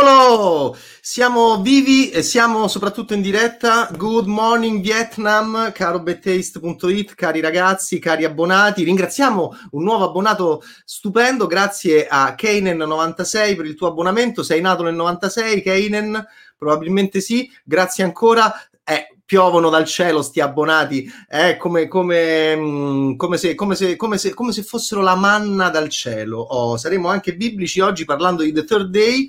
Eccolo! Siamo vivi e siamo soprattutto in diretta. Good morning Vietnam, caro bettaste.it, cari ragazzi, cari abbonati. Ringraziamo un nuovo abbonato stupendo, grazie a Keinen96 per il tuo abbonamento. Sei nato nel 96, Keinen? Probabilmente sì. Grazie ancora. Eh, piovono dal cielo sti abbonati, eh, come, come, mm, come, se, se, se, come se fossero la manna dal cielo. Oh, saremo anche biblici oggi parlando di The Third Day.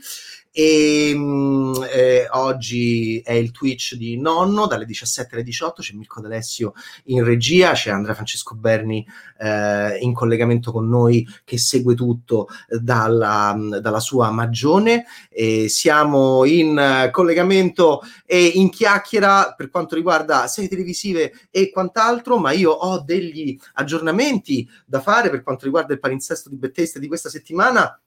E mh, eh, oggi è il Twitch di Nonno dalle 17 alle 18. C'è Mirko D'Alessio in regia, c'è Andrea Francesco Berni eh, in collegamento con noi che segue tutto dalla, dalla sua magione. E siamo in collegamento e in chiacchiera per quanto riguarda serie televisive e quant'altro, ma io ho degli aggiornamenti da fare per quanto riguarda il palinsesto di Betteste di questa settimana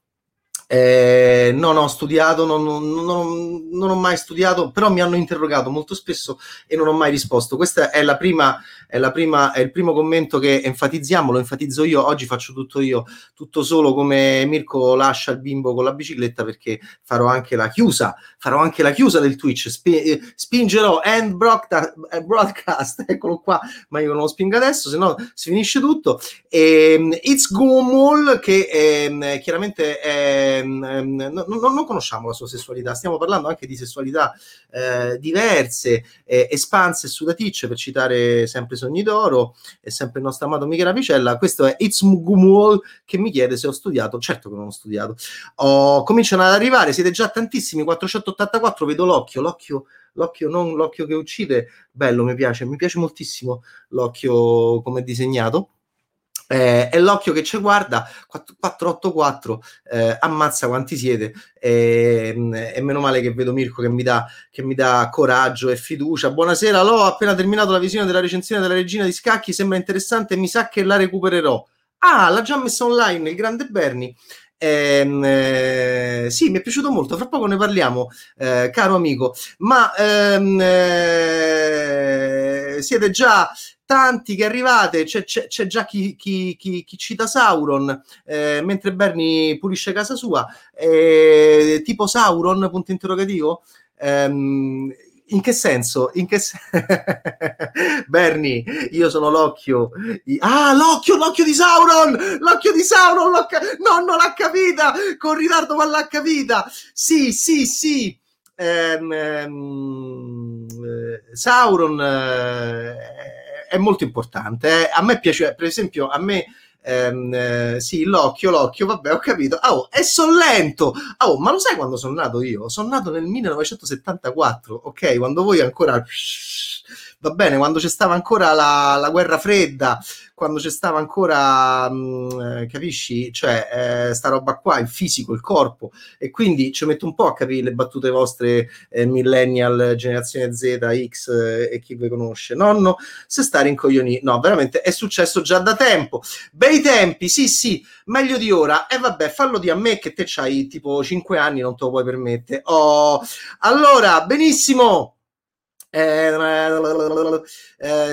eh, non ho studiato, non, non, non, non, ho mai studiato, però mi hanno interrogato molto spesso e non ho mai risposto. Questa è la prima, è la prima, è il primo commento che enfatizziamo, lo enfatizzo io, oggi faccio tutto io, tutto solo come Mirko lascia il bimbo con la bicicletta perché farò anche la chiusa, farò anche la chiusa del Twitch, Sp- spingerò end broadcast, eccolo qua, ma io non lo spingo adesso, se no si finisce tutto. E, ehm, It's Gomol che eh, chiaramente è Ehm, ehm, no, no, non conosciamo la sua sessualità, stiamo parlando anche di sessualità eh, diverse, eh, espanse e sudaticce, per citare sempre Sogni d'Oro e sempre il nostro amato Michele Apicella. Questo è It's Mugumuol che mi chiede se ho studiato. Certo che non ho studiato. Ho, cominciano ad arrivare, siete già tantissimi, 484, vedo l'occhio, l'occhio l'occhio non l'occhio che uccide, bello, mi piace, mi piace moltissimo l'occhio come disegnato eh, è l'occhio che ci guarda 484 eh, ammazza quanti siete e, e, meno male che vedo Mirko che mi, dà, che mi dà coraggio e fiducia. Buonasera l'ho appena terminato la visione della recensione della regina di scacchi sembra interessante mi sa che la recupererò. Ah l'ha già messa online il grande Berni Ehm, eh, sì, mi è piaciuto molto. Fra poco ne parliamo, eh, caro amico. Ma ehm, eh, siete già tanti che arrivate, c'è, c'è, c'è già chi, chi, chi, chi, cita Sauron, eh, mentre Bernie pulisce casa sua, eh, tipo Sauron, punto interrogativo. Um, in che senso? In che sen- Bernie, io sono l'occhio. Ah, l'occhio, l'occhio di Sauron! L'occhio di Sauron! L'ho ca- no, non l'ha capita! Con ritardo, ma l'ha capita! Sì, sì, sì. Ehm, ehm, eh, Sauron eh, è molto importante. Eh. A me piace, per esempio, a me ehm, eh, sì, l'occhio, l'occhio, vabbè, ho capito. Oh, e sono lento. Oh, ma lo sai quando sono nato io? Sono nato nel 1974, ok? Quando voi ancora va bene, quando c'è stava ancora la, la guerra fredda, quando c'è stava ancora, mh, mm, eh, capisci? Cioè, eh, sta roba qua, il fisico, il corpo, e quindi ci metto un po' a capire le battute vostre eh, millennial, generazione Z, X eh, e chi vi conosce. Nonno, se stare in coglioni, no, veramente è successo già da tempo. Bei tempi, sì, sì, meglio di ora. E vabbè, fallo di a me che te c'hai tipo 5 anni, non te lo puoi permettere. Oh, allora, benissimo. Eh,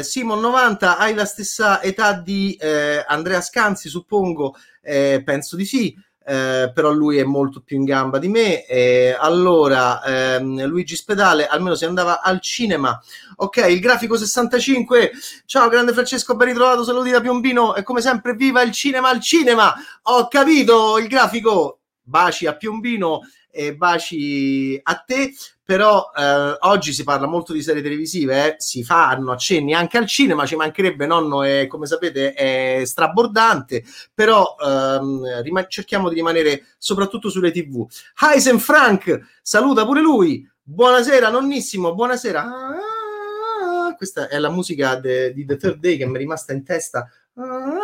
Simon 90, hai la stessa età di eh, Andrea Scanzi, suppongo, eh, penso di sì. Eh, però lui è molto più in gamba di me. Eh, allora, ehm, Luigi Spedale, almeno si andava al cinema. Ok, il grafico 65. Ciao, grande Francesco, ben ritrovato. Saluti da Piombino. E come sempre, viva il cinema al cinema. Ho capito il grafico. Baci a Piombino e baci a te però eh, oggi si parla molto di serie televisive, eh? si fanno accenni anche al cinema, ci mancherebbe, nonno è, come sapete, è strabordante, però ehm, rim- cerchiamo di rimanere soprattutto sulle tv. Heisen Frank, saluta pure lui, buonasera nonnissimo, buonasera. Ah, questa è la musica de- di The Third Day che mi è rimasta in testa. Ah,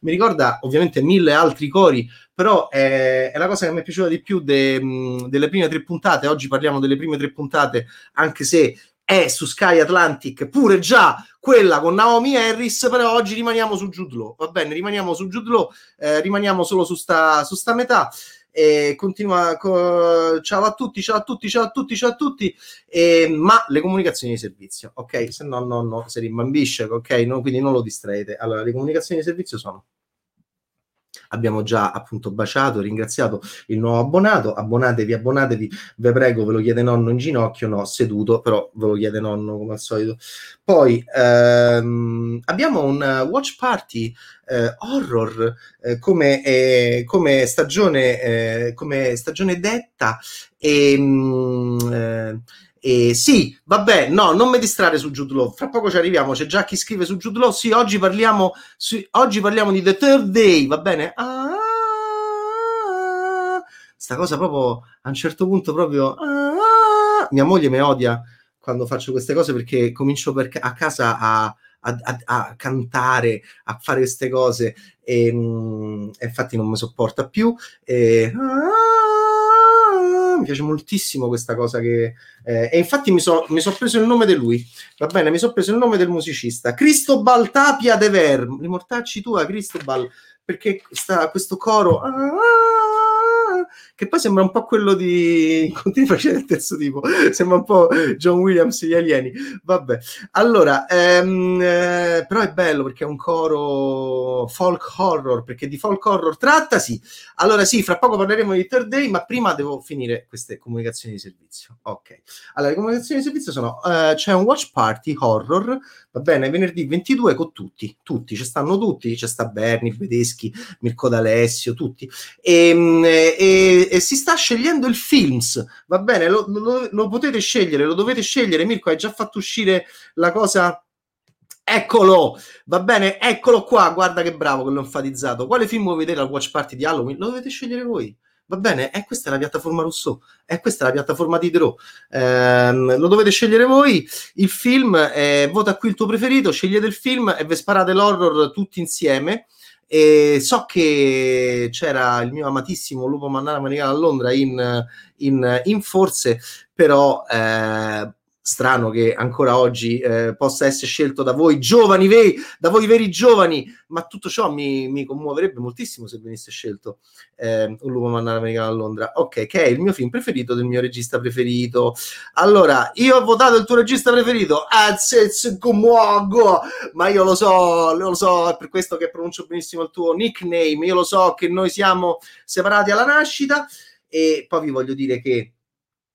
mi ricorda ovviamente mille altri cori però è, è, la cosa che mi è piaciuta di più de, delle prime tre puntate. Oggi parliamo delle prime tre puntate, anche se è su Sky Atlantic, pure già quella con Naomi Harris, però oggi rimaniamo su Jude. Va bene, rimaniamo su Jude eh, rimaniamo solo su sta, su sta metà. E continua co- ciao a tutti, ciao a tutti, ciao a tutti, ciao a tutti. E, ma le comunicazioni di servizio, ok? Se no, no, no, si rimbambisce, ok? No, quindi non lo distraete. Allora, le comunicazioni di servizio sono abbiamo già appunto baciato, ringraziato il nuovo abbonato, abbonatevi, abbonatevi, ve prego, ve lo chiede nonno in ginocchio, no, seduto, però ve lo chiede nonno come al solito. Poi ehm, abbiamo un watch party eh, horror eh, come, eh, come, stagione, eh, come stagione detta e... Mh, mm, eh, e sì, vabbè, no, non mi distrarre su Jude Law. Fra poco ci arriviamo. C'è già chi scrive su Jude Law. Sì, oggi parliamo, su, oggi parliamo di The Third Day, va bene? Ah, sta cosa proprio a un certo punto proprio. Ah, mia moglie mi odia quando faccio queste cose perché comincio per, a casa a, a, a, a, cantare, a fare queste cose e, mh, mm, infatti non mi sopporta più. E, ah, mi piace moltissimo questa cosa che... Eh, e infatti mi sono so preso il nome di lui, va bene, mi sono preso il nome del musicista, Cristobal Tapia de Ver, rimortacci tua Cristobal, perché sta questo coro... Ah, che poi sembra un po' quello di continui facendo il terzo tipo sembra un po' John Williams gli alieni. Vabbè. Allora ehm, eh, però è bello perché è un coro folk horror perché di folk horror trattasi allora sì fra poco parleremo di Third Day ma prima devo finire queste comunicazioni di servizio. Ok. Allora le comunicazioni di servizio sono uh, c'è un watch party horror va bene venerdì 22 con tutti tutti ci stanno tutti c'è sta Berni Bedeschi Mirko D'Alessio tutti. Ehm, e, e si sta scegliendo il films, va bene? Lo, lo, lo potete scegliere, lo dovete scegliere. Mirko, hai già fatto uscire la cosa Eccolo, va bene, eccolo qua, guarda che bravo che l'ho enfatizzato. Quale film vuoi vedere al watch party di Halloween? Lo dovete scegliere voi. Va bene, eh, questa è la piattaforma Rousseau, eh, questa è la piattaforma di Draw. Eh, lo dovete scegliere voi. Il film, eh, vota qui il tuo preferito, scegliete il film e vi sparate l'horror tutti insieme. E so che c'era il mio amatissimo Lupo Mannara Americano a Londra in, in, in forze, però eh, strano che ancora oggi eh, possa essere scelto da voi giovani, veri, da voi veri giovani, ma tutto ciò mi, mi commuoverebbe moltissimo se venisse scelto eh, Un lupo mannare americano a Londra. Ok, che è il mio film preferito del mio regista preferito. Allora, io ho votato il tuo regista preferito, ma io lo so, lo so, è per questo che pronuncio benissimo il tuo nickname, io lo so che noi siamo separati alla nascita e poi vi voglio dire che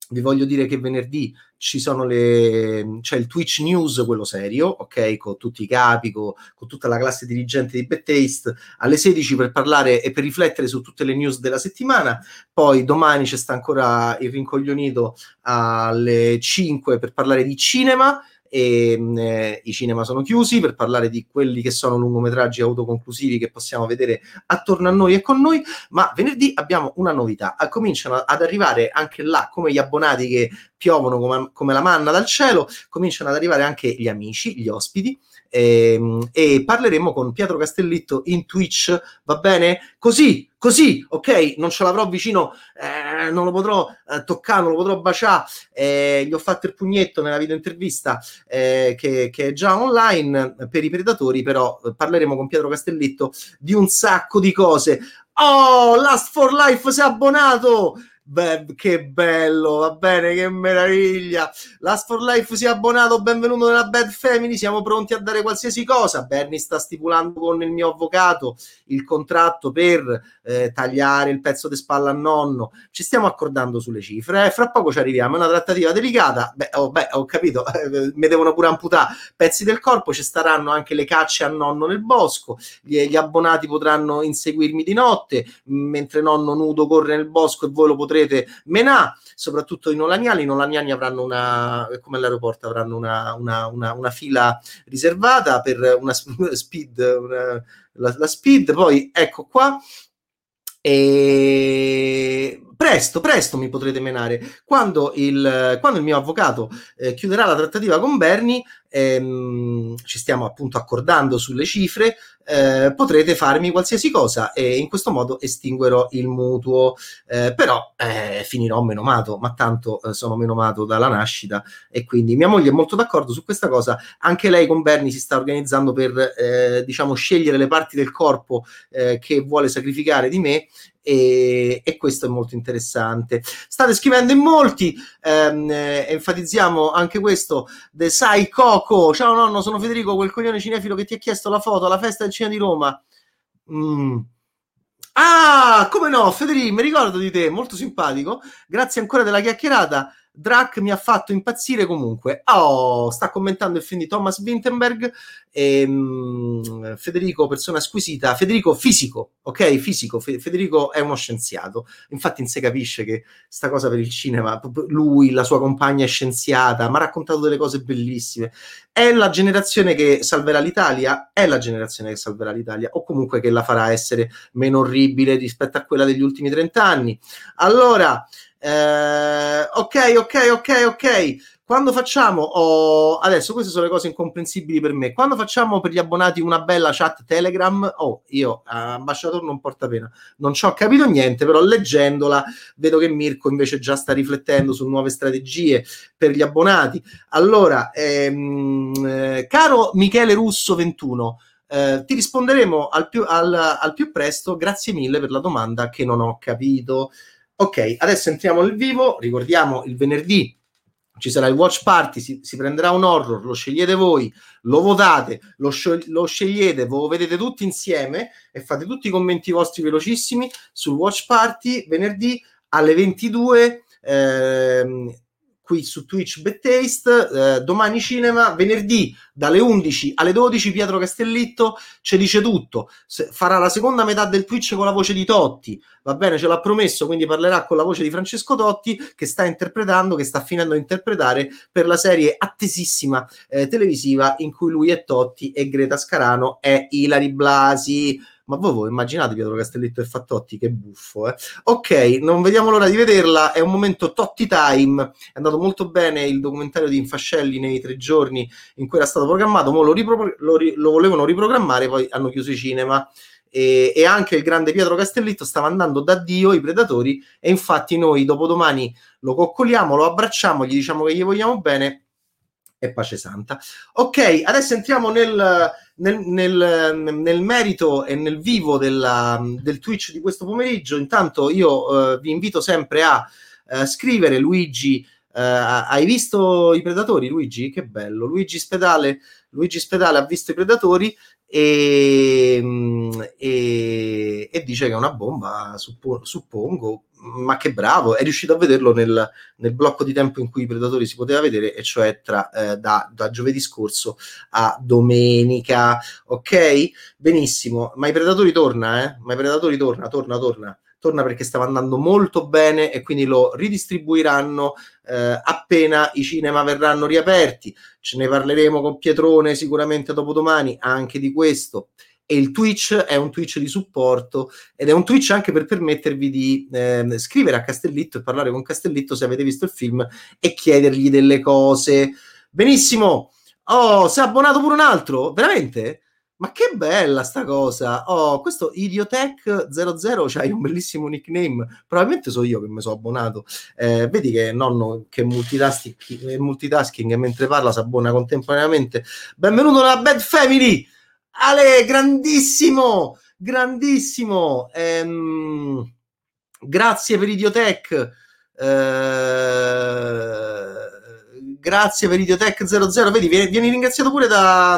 vi voglio dire che venerdì ci sono le, c'è il Twitch News, quello serio, ok, con tutti i capi, con, con tutta la classe dirigente di Bad Taste, alle 16 per parlare e per riflettere su tutte le news della settimana. Poi domani c'è sta ancora il rincoglionito alle 5 per parlare di cinema e eh, i cinema sono chiusi per parlare di quelli che sono lungometraggi autoconclusivi che possiamo vedere attorno a noi e con noi, ma venerdì abbiamo una novità, cominciano ad arrivare anche là come gli abbonati che piovono come, come la manna dal cielo, cominciano ad arrivare anche gli amici, gli ospiti e, ehm, e parleremo con Pietro Castellitto in Twitch, va bene? Così, così, ok? Non ce l'avrò vicino, eh, non lo potrò eh, toccare, non lo potrò baciare, eh, gli ho fatto il pugnetto nella video intervista eh, che, che, è già online per i predatori, però parleremo con Pietro Castellitto di un sacco di cose. Oh, Last for Life si è abbonato! Beh, che bello, va bene, che meraviglia. Last for Life si è abbonato, benvenuto nella Bad Family, siamo pronti a dare qualsiasi cosa. Bernie sta stipulando con il mio avvocato il contratto per eh, tagliare il pezzo di spalla a nonno. Ci stiamo accordando sulle cifre, eh, fra poco ci arriviamo, è una trattativa delicata. Beh, oh, beh ho capito, eh, mi devono pure amputare pezzi del corpo, ci staranno anche le cacce a nonno nel bosco, gli, gli abbonati potranno inseguirmi di notte, mentre nonno nudo corre nel bosco e voi lo potrete potrete menà, soprattutto i nolaniani. I nolaniani avranno una, come all'aeroporto, avranno una, una, una, una fila riservata per una speed, la, la speed. Poi ecco qua. E presto, presto mi potrete menare. Quando il, quando il mio avvocato eh, chiuderà la trattativa con Bernie, ehm, ci stiamo appunto accordando sulle cifre, eh, potrete farmi qualsiasi cosa e in questo modo estinguerò il mutuo. Eh, però eh, finirò menomato, ma tanto eh, sono menomato dalla nascita e quindi mia moglie è molto d'accordo su questa cosa. Anche lei con Bernie si sta organizzando per eh, diciamo scegliere le parti del corpo che vuole sacrificare di me e, e, questo è molto interessante. State scrivendo in molti, ehm, eh, enfatizziamo anche questo, The Sai Coco, ciao nonno, sono Federico, quel coglione cinefilo che ti ha chiesto la foto alla festa del cinema di Roma. Mm. Ah, come no, Federico, mi ricordo di te, molto simpatico. Grazie ancora della chiacchierata. Drac mi ha fatto impazzire comunque. Oh, sta commentando il film di Thomas Winterberg. E, um, Federico, persona squisita. Federico, fisico, ok? Fisico. Fe- Federico è uno scienziato. Infatti, non si capisce che sta cosa per il cinema. Lui, la sua compagna è scienziata, mi ha raccontato delle cose bellissime. È la generazione che salverà l'Italia? È la generazione che salverà l'Italia, o comunque che la farà essere meno orribile rispetto a quella degli ultimi 30 anni. Allora. Eh, ok, ok, ok, ok. Quando facciamo, oh, adesso queste sono le cose incomprensibili per me. Quando facciamo per gli abbonati una bella chat Telegram, oh, io, ambasciatore, non porta pena. Non ci ho capito niente, però leggendola vedo che Mirko invece già sta riflettendo su nuove strategie per gli abbonati. Allora, ehm, eh, caro Michele Russo 21, eh, ti risponderemo al più, al, al più presto. Grazie mille per la domanda che non ho capito. Ok, adesso entriamo nel vivo, ricordiamo il venerdì ci sarà il watch party, si, si, prenderà un horror, lo scegliete voi, lo votate, lo, sci- lo scegliete, lo vedete tutti insieme e fate tutti i commenti vostri velocissimi sul watch party venerdì alle 22. Ehm, qui su Twitch Bettaste, eh, domani cinema, venerdì dalle 11 alle 12 Pietro Castellitto ci dice tutto, Se, farà la seconda metà del Twitch con la voce di Totti, va bene, ce l'ha promesso, quindi parlerà con la voce di Francesco Totti che sta interpretando, che sta finendo di interpretare per la serie attesissima eh, televisiva in cui lui è Totti e Greta Scarano è Ilari Blasi ma voi, voi immaginate Pietro Castelletto e Fattotti, che buffo, eh? Ok, non vediamo l'ora di vederla, è un momento Totti time, è andato molto bene il documentario di Infascelli nei tre giorni in cui era stato programmato, mo lo, ripro- lo, ri- lo volevano riprogrammare, poi hanno chiuso i cinema. E, e, anche il grande Pietro Castellitto stava andando da Dio i predatori e infatti noi dopodomani lo coccoliamo, lo abbracciamo, gli diciamo che gli vogliamo bene e pace santa. Ok, adesso entriamo nel, nel, nel, nel merito e nel vivo della, del Twitch di questo pomeriggio. Intanto io eh, vi invito sempre a eh, scrivere Luigi. Eh, hai visto i predatori, Luigi? Che bello. Luigi Spedale, Luigi Spedale ha visto i predatori e, e, e dice che è una bomba, suppo, suppongo ma che bravo, è riuscito a vederlo nel, nel, blocco di tempo in cui i Predatori si poteva vedere, e cioè tra, eh, da, da, giovedì scorso a domenica. Ok? Benissimo, ma i Predatori torna, eh? Ma i Predatori torna, torna, torna. Torna perché stava andando molto bene e quindi lo ridistribuiranno eh, appena i cinema verranno riaperti. Ce ne parleremo con Pietrone sicuramente dopodomani anche di questo e il Twitch è un Twitch di supporto ed è un Twitch anche per permettervi di eh, scrivere a Castellitto e parlare con Castellitto se avete visto il film e chiedergli delle cose. Benissimo. Oh, si è abbonato pure un altro? Veramente? Ma che bella sta cosa! Oh, questo Idiotech00 c'hai un bellissimo nickname. Probabilmente so io che mi sono abbonato. Eh, vedi che nonno che multitasking, multitasking mentre parla si abbona contemporaneamente. Benvenuto nella Bad Family! Ale, grandissimo, grandissimo. Ehm, grazie per Idiotech. Eh, grazie per Idiotech 00. Vedi, vieni, vieni ringraziato pure da,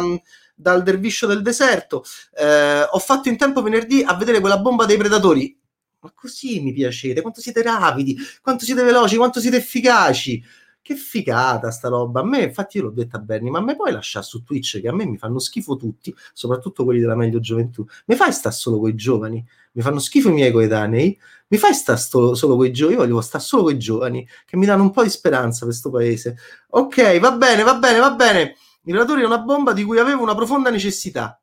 dal derviscio del deserto. Eh, ho fatto in tempo venerdì a vedere quella bomba dei predatori. Ma così mi piacete, quanto siete rapidi, quanto siete veloci, quanto siete efficaci che figata sta roba. A me, infatti, io l'ho detta a Bernie, ma me poi lascia su Twitch che a me mi fanno schifo tutti, soprattutto quelli della meglio gioventù. Mi fai sta solo con i giovani? Mi fanno schifo i miei coetanei? Mi fai sta sto, solo con i giovani? Io voglio stare solo con i giovani che mi danno un po' di speranza per questo paese. Ok, va bene, va bene, va bene. I relatori è una bomba di cui avevo una profonda necessità.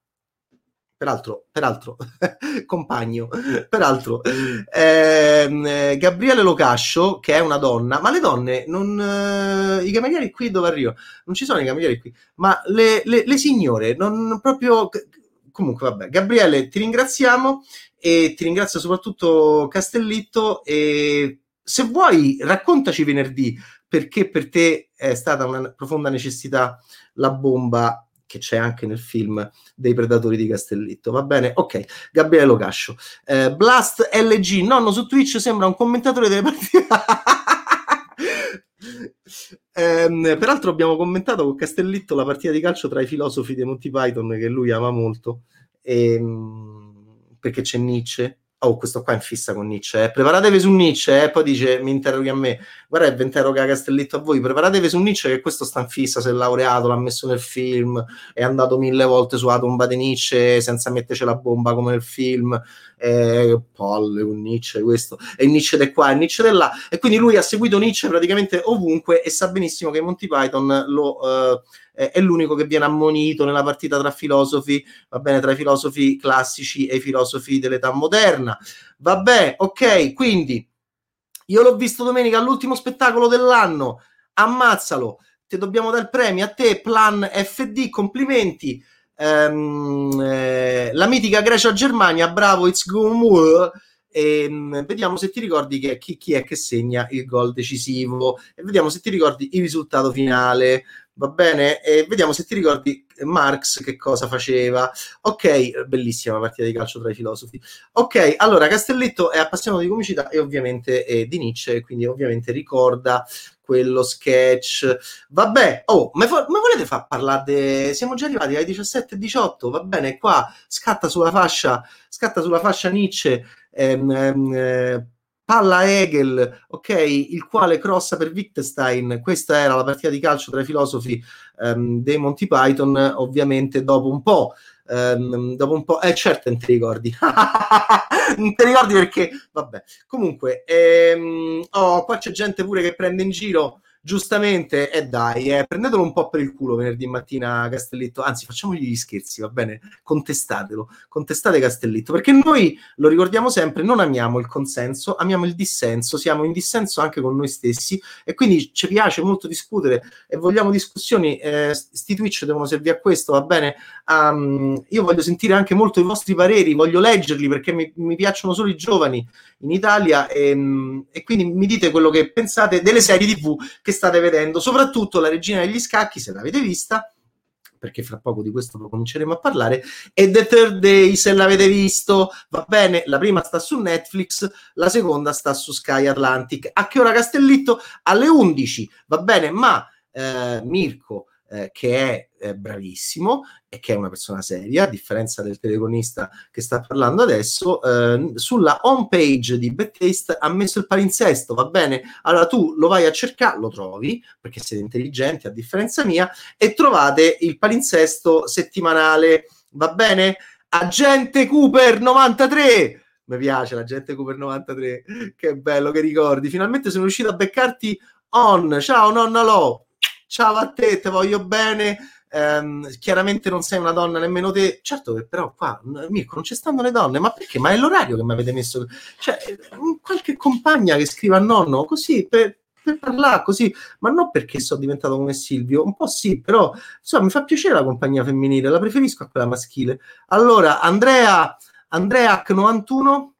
Peraltro, peraltro compagno, peraltro, eh, Gabriele Locascio, che è una donna, ma le donne, non, eh, i camerieri qui dove arrivo? Non ci sono i camerieri qui, ma le, le, le signore, non proprio... Comunque, vabbè, Gabriele, ti ringraziamo e ti ringrazio soprattutto Castellitto e se vuoi raccontaci venerdì perché per te è stata una profonda necessità la bomba che c'è anche nel film dei Predatori di Castellitto. Va bene? Ok, Gabriele Locascio. Eh, Blast LG, nonno su Twitch sembra un commentatore delle partite. eh, peraltro abbiamo commentato con Castellitto la partita di calcio tra i filosofi di Monty Python che lui ama molto, ehm, perché c'è Nietzsche oh, questo qua è in fissa con Nietzsche, eh. preparatevi su Nietzsche, eh. poi dice, mi interroghi a me, guarda, interroga Castelletto a voi, preparatevi su Nietzsche che questo sta in fissa, si è laureato, l'ha messo nel film, è andato mille volte sulla tomba di Nietzsche senza metterci la bomba come nel film, eh, palle con Nietzsche questo, e Nietzsche di qua, e Nietzsche di là, e quindi lui ha seguito Nietzsche praticamente ovunque e sa benissimo che Monty Python lo... Eh, è l'unico che viene ammonito nella partita tra filosofi, va bene, tra i filosofi classici e i filosofi dell'età moderna. Vabbè, ok, quindi io l'ho visto domenica all'ultimo spettacolo dell'anno, ammazzalo, ti dobbiamo dare il premio. A te, Plan FD, complimenti. Um, eh, la mitica Grecia-Germania, bravo, it's going e um, vediamo se ti ricordi che, chi, chi, è che segna il gol decisivo. E vediamo se ti ricordi il risultato finale. Va bene? E vediamo se ti ricordi Marx che cosa faceva. Ok, bellissima partita di calcio tra i filosofi. Ok, allora Castelletto è appassionato di comicità e ovviamente è di Nietzsche, quindi ovviamente ricorda quello sketch. Vabbè, oh, ma, ma volete far parlare? De... Siamo già arrivati ai 17 e 18, va bene, qua scatta sulla fascia, scatta sulla fascia Nietzsche. Ehm, ehm, palla Hegel, ok, il quale crossa per Wittgenstein. Questa era la partita di calcio tra i filosofi um, dei Monty Python, ovviamente dopo un po'. Um, dopo un po', eh certo, non ti ricordi, non ti ricordi perché, vabbè, comunque, ehm, oh, qua c'è gente pure che prende in giro giustamente, e eh dai, eh, prendetelo un po' per il culo venerdì mattina Castellitto, anzi facciamogli gli scherzi, va bene? Contestatelo, contestate Castellitto, perché noi, lo ricordiamo sempre, non amiamo il consenso, amiamo il dissenso, siamo in dissenso anche con noi stessi e quindi ci piace molto discutere e vogliamo discussioni, eh, sti Twitch devono servire a questo, va bene? Um, io voglio sentire anche molto i vostri pareri, voglio leggerli perché mi, mi piacciono solo i giovani in Italia e, ehm, e quindi mi dite quello che pensate delle serie tv che che state vedendo, soprattutto la regina degli scacchi, se l'avete vista, perché fra poco di questo cominceremo a parlare, e The Third Day, se l'avete visto, va bene, la prima sta su Netflix, la seconda sta su Sky Atlantic. A che ora Castellitto? Alle 11, va bene, ma eh, Mirko eh, che è eh, bravissimo e che è una persona seria, a differenza del telefonista che sta parlando adesso, eh, sulla home page di Taste ha messo il palinsesto, va bene? Allora tu lo vai a cercare, lo trovi, perché siete intelligenti a differenza mia, e trovate il palinsesto settimanale, va bene? Agente Cooper 93! Mi piace l'agente Cooper 93, che bello che ricordi. Finalmente sono riuscito a beccarti on. Ciao nonna Lo ciao a te, te voglio bene. Um, chiaramente non sei una donna nemmeno te. Certo che però qua, Mirko, non ci stanno le donne, ma perché? Ma è l'orario che mi avete messo. Cioè, qualche compagna che scriva a nonno così per, per parlare così, ma non perché sono diventato come Silvio, un po' sì, però insomma, mi fa piacere la compagnia femminile, la preferisco a quella maschile. Allora, Andrea, Andrea 91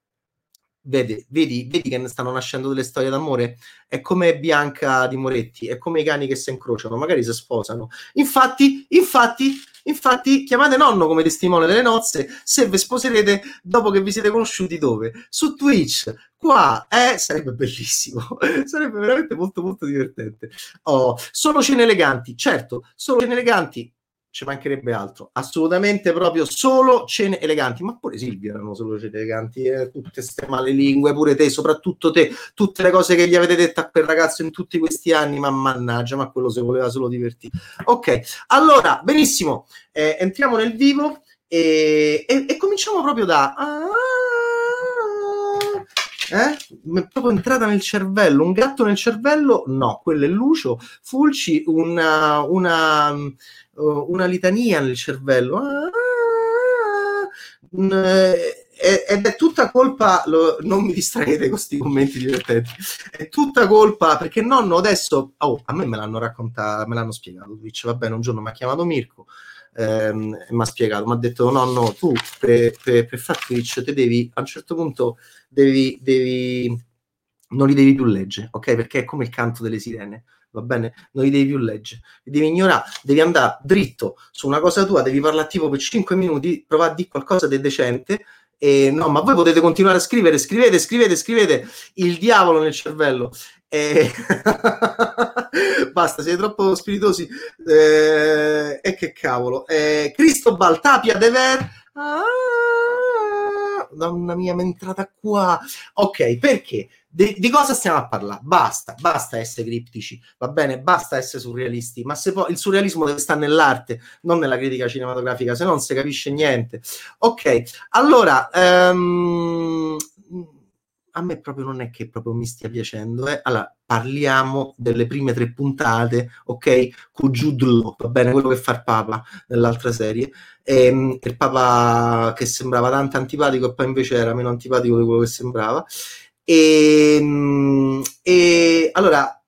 Vedi, vedi, vedi che stanno nascendo delle storie d'amore? È come Bianca di Moretti, è come i cani che si incrociano, magari si sposano. Infatti, infatti, infatti, chiamate nonno come testimone delle nozze se vi sposerete dopo che vi siete conosciuti dove? Su Twitch. Qua, eh, sarebbe bellissimo, sarebbe veramente molto molto divertente. Oh, sono cene eleganti, certo, sono cene eleganti, ci mancherebbe altro. Assolutamente proprio solo cene eleganti. Ma pure Silvia erano solo cene eleganti. Eh? Tutte queste male lingue, pure te, soprattutto te. Tutte le cose che gli avete detto a quel ragazzo in tutti questi anni. Ma mannaggia, ma quello se voleva solo divertire. Ok, allora, benissimo. Eh, entriamo nel vivo e, e, e cominciamo proprio da... Ah, eh? è proprio entrata nel cervello, un gatto nel cervello? No, quello è Lucio. Fulci, una, una uh, una litania nel cervello. Ah, ed è tutta colpa, lo, non mi distraete con questi commenti divertenti, è tutta colpa perché nonno adesso, oh, a me me l'hanno raccontato, me l'hanno spiegato Twitch, va bene, un giorno mi ha chiamato Mirko ehm, mi ha spiegato, mi ha detto nonno, tu per, per, per fare Twitch te devi, a un certo punto devi, devi, non li devi più leggere, ok? Perché è come il canto delle sirene, va bene? Non li devi più leggere, li devi ignorare, devi andare dritto su una cosa tua, devi parlare tipo per 5 minuti, provare a dire qualcosa di decente. E no, ma voi potete continuare a scrivere, scrivete, scrivete, scrivete il diavolo nel cervello. E... Basta, siete troppo spiritosi. Eh... E che cavolo. Eh... Cristobal Tapia de Ver. Ah Madonna mia, mi è entrata qua. Ok, perché? De, di cosa stiamo a parlare? Basta, basta essere criptici, va bene? Basta essere surrealisti, ma se poi il surrealismo deve stare nell'arte, non nella critica cinematografica, se no non si capisce niente. Ok, allora, um, a me proprio non è che proprio mi stia piacendo. Eh. Allora, parliamo delle prime tre puntate, ok? Con Jude Law, va bene, quello che fa il Papa nell'altra serie. E, ehm, il Papa che sembrava tanto antipatico e poi invece era meno antipatico di quello che sembrava. E, ehm, e allora,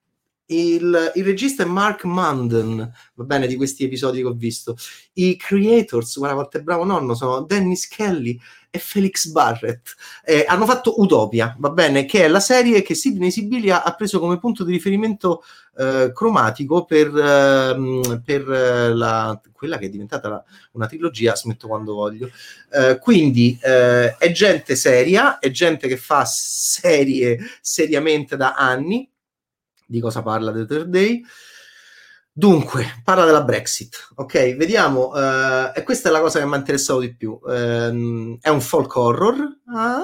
il, il, regista è Mark Munden, va bene, di questi episodi che ho visto. I creators, guarda quanto è bravo nonno, sono Dennis Kelly e Felix Barrett. Eh, hanno fatto Utopia, va bene, che è la serie che Sidney Sibilia ha preso come punto di riferimento eh, cromatico per, eh, per la, quella che è diventata la, una trilogia, smetto quando voglio. Eh, quindi eh, è gente seria, è gente che fa serie seriamente da anni di cosa parla The Third Day. Dunque, parla della Brexit, ok? Vediamo, uh, e questa è la cosa che mi ha interessato di più. Uh, è un folk horror, ah,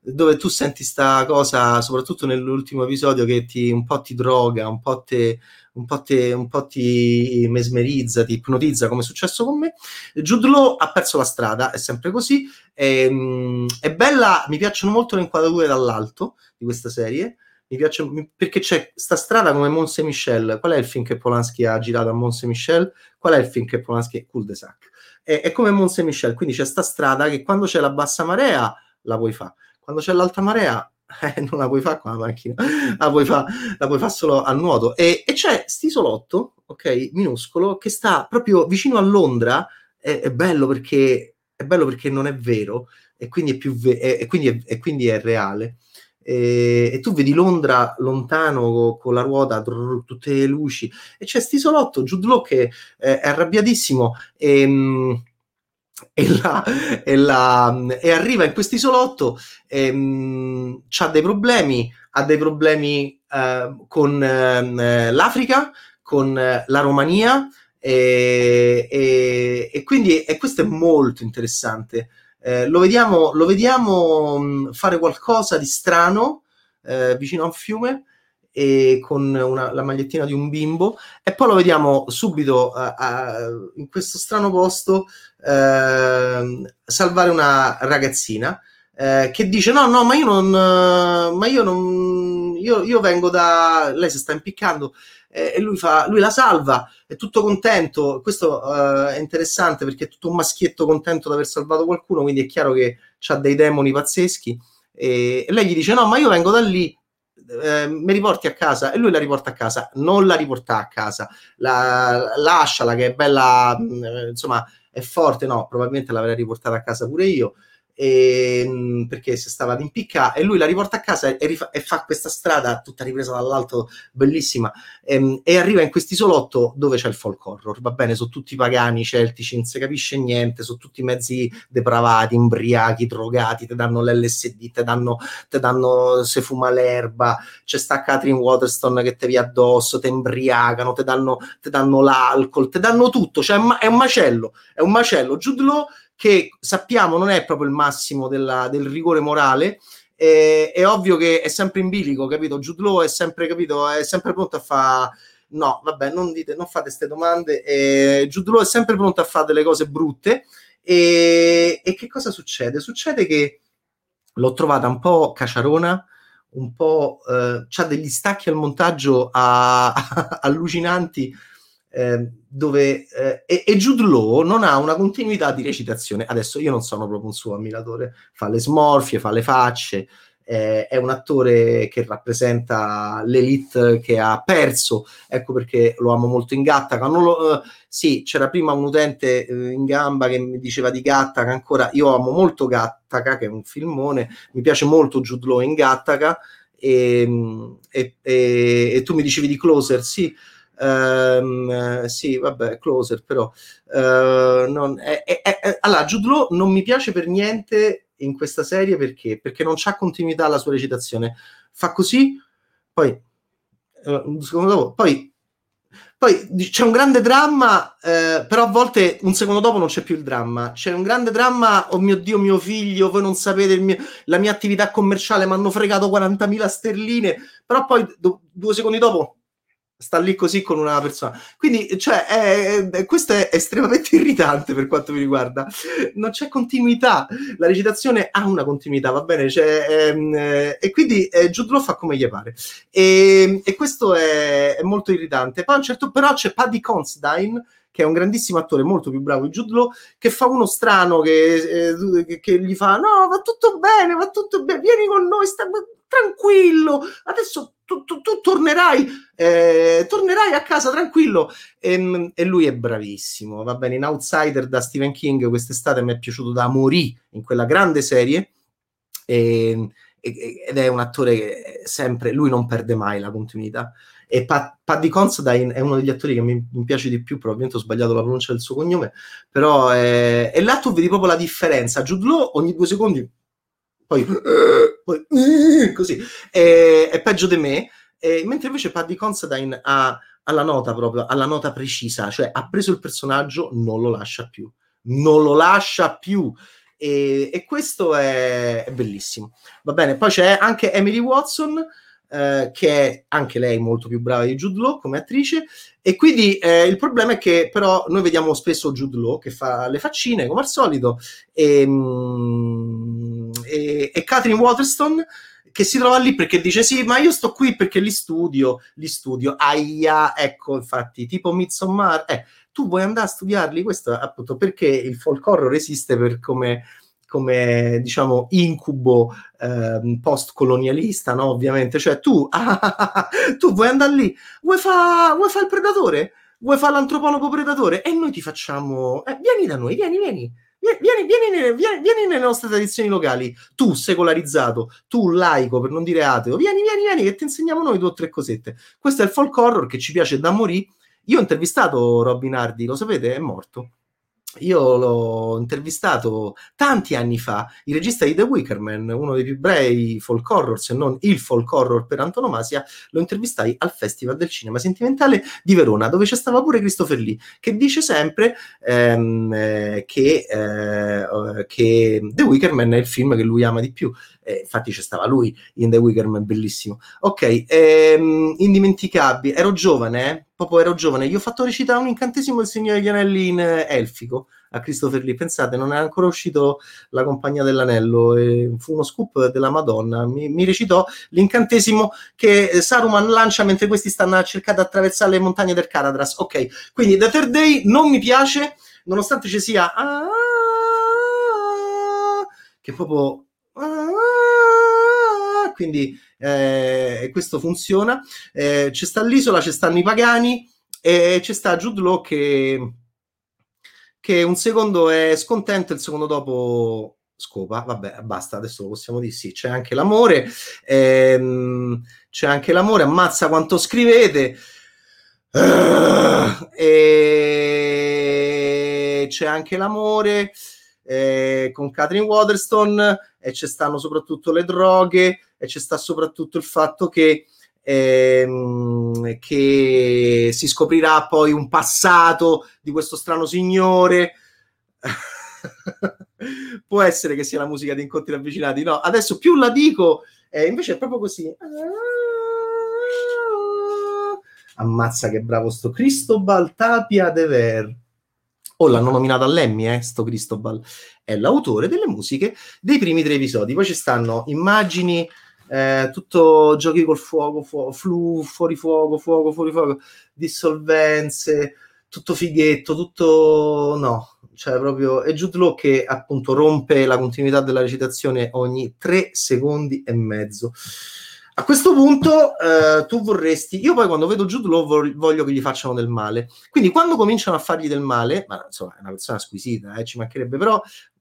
dove tu senti sta cosa, soprattutto nell'ultimo episodio, che ti, un po' ti droga, un po' te, un po', te, un po' ti mesmerizza, ti ipnotizza, come è successo con me. Jude Law ha perso la strada, è sempre così. È, um, è bella, mi piacciono molto le inquadrature dall'alto di questa serie mi piace perché c'è sta strada come Saint Michel. Qual è il film che Polanski ha girato a Saint Michel? Qual è il film che Polanski è cul de sac? È, è come Saint Michel, quindi c'è sta strada che quando c'è la bassa marea la puoi fare, quando c'è l'alta marea eh, non la puoi fare con la macchina, la puoi fare fa solo al nuoto. E, e c'è st'isolotto, ok, minuscolo, che sta proprio vicino a Londra. È, è bello perché è bello perché non è vero e quindi è, ve- e, quindi è, e quindi è reale e, e tu vedi Londra lontano con, con la ruota, drrr, tutte le luci, e c'è st'isolotto, Jude Law che eh, è arrabbiatissimo e, e, la, e, la, e arriva in questo isolotto, e, ha dei problemi, ha dei problemi eh, con eh, l'Africa, con eh, la Romania, e, e, quindi e questo è molto interessante eh, lo vediamo, lo vediamo mh, fare qualcosa di strano eh, vicino a un fiume e con una, la magliettina di un bimbo. E poi lo vediamo subito uh, uh, in questo strano posto uh, salvare una ragazzina eh, che dice no no ma io non ma io non io, io vengo da lei si sta impiccando e lui, fa, lui la salva, è tutto contento. Questo uh, è interessante perché è tutto un maschietto contento di aver salvato qualcuno, quindi è chiaro che ha dei demoni pazzeschi. E, e lei gli dice: No, ma io vengo da lì, eh, mi riporti a casa e lui la riporta a casa, non la riporta a casa, la, lasciala che è bella, mm, insomma è forte, no, probabilmente l'avrei riportata a casa pure io e, ehm, perché si stava ad impiccare e lui la riporta a casa e, rifa- e fa questa strada tutta ripresa dall'alto bellissima. E, ehm, e arriva in quest'isolotto dove c'è il folk horror va bene, sono tutti pagani, celtici non si capisce niente, sono tutti mezzi depravati, imbriachi, drogati ti danno l'LSD, ti danno, te danno se fuma l'erba c'è sta Catherine Waterstone che ti via addosso, ti imbriacano ti danno, danno l'alcol, ti danno tutto cioè è un macello, è un macello. Jude Law che sappiamo non è proprio il massimo della, del rigore morale. Eh, è ovvio che è sempre in bilico, capito? Jude Law è sempre, capito, è sempre pronto a fare no, vabbè, non, dite, non fate queste domande. Eh, Jude Law è sempre pronto a fare delle cose brutte. E, e, che cosa succede? Succede che l'ho trovata un po' caciarona, un po' eh, ha degli stacchi al montaggio a, a, allucinanti eh, dove eh, e, e, Jude Law non ha una continuità di recitazione. Adesso io non sono proprio un suo ammiratore, fa le smorfie, fa le facce, eh, è un attore che rappresenta l'elite che ha perso, ecco perché lo amo molto in Gattaca. Lo, eh, sì, c'era prima un utente eh, in gamba che mi diceva di Gattaca, ancora io amo molto Gattaca, che è un filmone, mi piace molto Jude Law in Gattaca. E, e, e, e tu mi dicevi di Closer, sì, Um, sì, vabbè, closer, però uh, non, è, è, è, allora, Jude Law non mi piace per niente in questa serie perché? Perché non c'ha continuità la sua recitazione. Fa così, poi uh, secondo dopo, poi Poi c'è un grande dramma, eh, però a volte un secondo dopo non c'è più il dramma. C'è un grande dramma, oh mio Dio, mio figlio, voi non sapete, mio, la mia attività commerciale mi hanno fregato 40.000 sterline, però poi do, due secondi dopo sta lì così con una persona. Quindi, cioè, è, è, questo è estremamente irritante per quanto mi riguarda. Non c'è continuità. La recitazione ha una continuità, va bene? Cioè, ehm, eh, e quindi eh, Jude Law fa come gli pare. E, e questo è, è, molto irritante. Poi, certo, però c'è Paddy Considine che è un grandissimo attore, molto più bravo di Jude che fa uno strano che, eh, che, gli fa: No, va tutto bene, va tutto bene, vieni con noi, sta tranquillo. Adesso tu, tu, tu tornerai, eh, tornerai a casa tranquillo. E, ehm, e, lui è bravissimo. Va bene, in Outsider da Stephen King quest'estate mi è piaciuto da morì in quella grande serie. E, ed è un attore che sempre lui non perde mai la continuità. E Pat, Paddy Considine è uno degli attori che mi, mi, piace di più. Probabilmente ho sbagliato la pronuncia del suo cognome, però è, e là tu vedi proprio la differenza. Jude Law ogni due secondi poi, poi così, è, è, peggio di me, e, mentre invece Paddy Considine ha, ha la nota proprio, ha la nota precisa, cioè ha preso il personaggio, non lo lascia più, non lo lascia più. E, e questo è, è, bellissimo. Va bene, poi c'è anche Emily Watson, eh, che è anche lei molto più brava di Jude Law come attrice, e quindi eh, il problema è che però noi vediamo spesso Jude Law che fa le faccine come al solito, e, mm, e, e Catherine Waterston che si trova lì perché dice sì, ma io sto qui perché li studio, li studio, aia, ecco, infatti, tipo Midsommar, eh, tu vuoi andare a studiarli, questo appunto perché il folk horror esiste per come come diciamo incubo eh, post-colonialista, no? Ovviamente, cioè tu, ah, tu vuoi andare lì, vuoi fare fa il predatore, vuoi fare l'antropologo predatore? E noi ti facciamo, eh, vieni da noi, vieni, vieni. Vieni, vieni, vieni, vieni, nelle nostre tradizioni locali, tu secolarizzato, tu laico per non dire ateo, vieni, vieni, vieni, che ti insegniamo noi due o tre cosette. Questo è il folk horror che ci piace da morì. Io ho intervistato Robin Hardy, lo sapete, è morto io l'ho intervistato tanti anni fa, il regista di The Wicker Man, uno dei più bei folk horror, se non il folk horror per antonomasia, lo intervistai al Festival del Cinema Sentimentale di Verona, dove c'è stava pure Christopher Lee, che dice sempre ehm, eh, che, eh, che, The Wicker Man è il film che lui ama di più. Eh, infatti c'è stava lui in The Wicker Man, bellissimo. Ok, ehm, indimenticabile, ero giovane, eh? proprio ero giovane, gli ho fatto recitare un incantesimo del Signore degli Anelli in eh, elfico a Christopher Lee. Pensate, non è ancora uscito La Compagnia dell'Anello, e fu uno scoop della Madonna. Mi, mi, recitò l'incantesimo che Saruman lancia mentre questi stanno a cercare di attraversare le montagne del Caradras. Ok, quindi The Third Day non mi piace, nonostante ci sia... Ah, che proprio... Ah, quindi eh, questo funziona. Eh, c'è sta l'isola, ci stanno i pagani e c'è sta Jude Law che, che un secondo è scontento, il secondo dopo scopa. Vabbè, basta, adesso lo possiamo dire sì. C'è anche l'amore, ehm, c'è anche l'amore, ammazza quanto scrivete. Uh, e c'è anche l'amore eh, con Catherine Waterstone e ci stanno soprattutto le droghe e ci sta soprattutto il fatto che, ehm, che si scoprirà poi un passato di questo strano signore. Può essere che sia la musica di incontri avvicinati, no? Adesso più la dico, eh, invece è proprio così. Ammazza che bravo sto Cristobal Tapia de Ver. Oh, l'hanno nominato all'Emmy, eh, sto Cristobal. È l'autore delle musiche dei primi tre episodi. Poi ci stanno immagini eh, tutto giochi col fuoco, fu- flu, fuori fuoco, fuoco, fuori fuoco, dissolvenze, tutto fighetto, tutto no, cioè proprio è Jude Law che appunto rompe la continuità della recitazione ogni tre secondi e mezzo. A questo punto eh, tu vorresti, io poi quando vedo Jude Law voglio che gli facciano del male, quindi quando cominciano a fargli del male, ma insomma è una persona squisita, eh, ci mancherebbe, però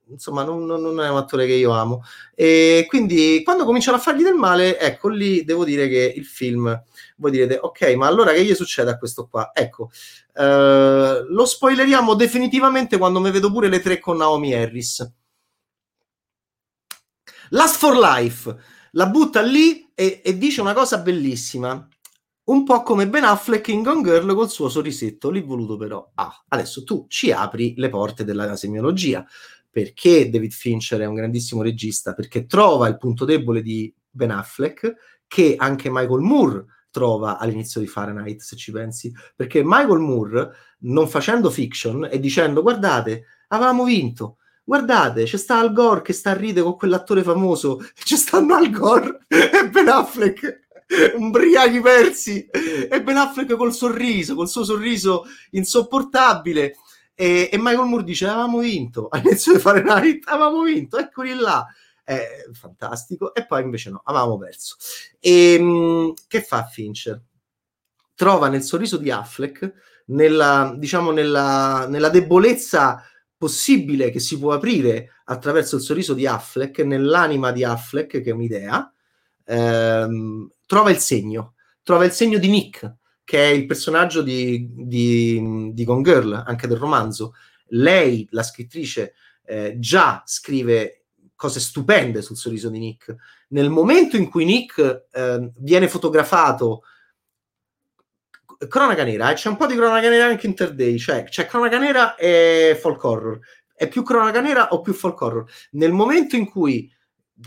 insomma non, non, è un attore che io amo. E quindi quando cominciano a fargli del male ecco lì devo dire che il film voi direte ok ma allora che gli succede a questo qua? Ecco eh, lo spoileriamo definitivamente quando mi vedo pure le tre con Naomi Harris. Last for Life la butta lì e, e dice una cosa bellissima un po' come Ben Affleck in Gone Girl col suo sorrisetto, lì voluto però. Ah, adesso tu ci apri le porte della semiologia. Perché David Fincher è un grandissimo regista? Perché trova il punto debole di Ben Affleck, che anche Michael Moore trova all'inizio di Fahrenheit, se ci pensi. Perché Michael Moore, non facendo fiction e dicendo guardate, avevamo vinto, guardate, c'è sta Al Gore che sta a ridere con quell'attore famoso, c'è stanno Al Gore e Ben Affleck. Ubriachi persi. E Ben Affleck col sorriso, col suo sorriso insopportabile. E, e Michael Moore dice avevamo vinto. All'inizio di fare Night avevamo vinto, eccoli là. È fantastico. E poi invece no, avevamo perso. E ehm, che fa Fincher? trova nel sorriso di Affleck nella, diciamo nella, nella debolezza possibile che si può aprire attraverso il sorriso di Affleck nell'anima di Affleck che è un'idea ehm, trova il segno, trova il segno di Nick, che è il personaggio di, di, di Gone Girl, anche del romanzo. Lei, la scrittrice, eh, già scrive cose stupende sul sorriso di Nick. Nel momento in cui Nick eh, viene fotografato, cronaca nera, eh, c'è un po' di cronaca nera anche in Day, cioè c'è cronaca nera e folk horror. È più cronaca nera o più folk horror? Nel momento in cui,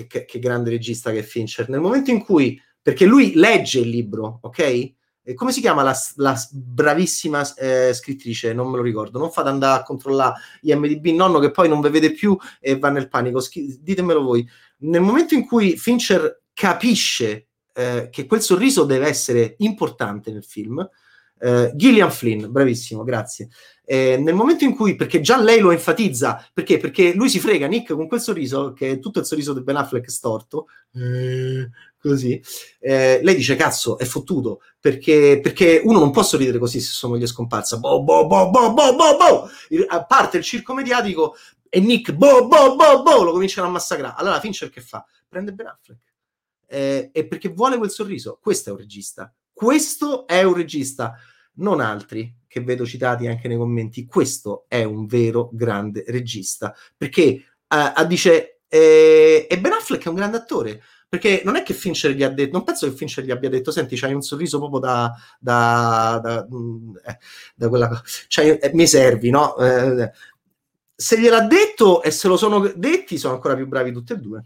che, che grande regista che è Fincher, nel momento in cui perché lui legge il libro, ok? E come si chiama la, la bravissima eh, scrittrice? Non me lo ricordo. Non fate andare a controllare IMDB, nonno che poi non vi vede più e va nel panico. Schi- ditemelo voi. Nel momento in cui Fincher capisce eh, che quel sorriso deve essere importante nel film, eh, Gillian Flynn, bravissimo, grazie. Eh, nel momento in cui, perché già lei lo enfatizza, perché? Perché lui si frega Nick con quel sorriso, che è tutto il sorriso di Ben Affleck storto, eh, così, eh, lei dice cazzo è fottuto perché, perché, uno non può sorridere così se sua moglie è scomparsa boh, boh, boh, boh, boh, boh, boh. a parte il circo mediatico e Nick boh, boh, boh, boh, lo cominciano a massacrare allora Fincher che fa? prende Ben Affleck eh, e perché vuole quel sorriso questo è un regista questo è un regista non altri che vedo citati anche nei commenti questo è un vero grande regista perché eh, dice eh, e Ben Affleck è un grande attore perché non è che Fincher gli ha detto, non penso che Fincher gli abbia detto, senti, c'hai un sorriso proprio da, da, da, mm, eh, da quella cosa, eh, mi servi, no? Eh, se gliel'ha detto e se lo sono detti, sono ancora più bravi tutti e due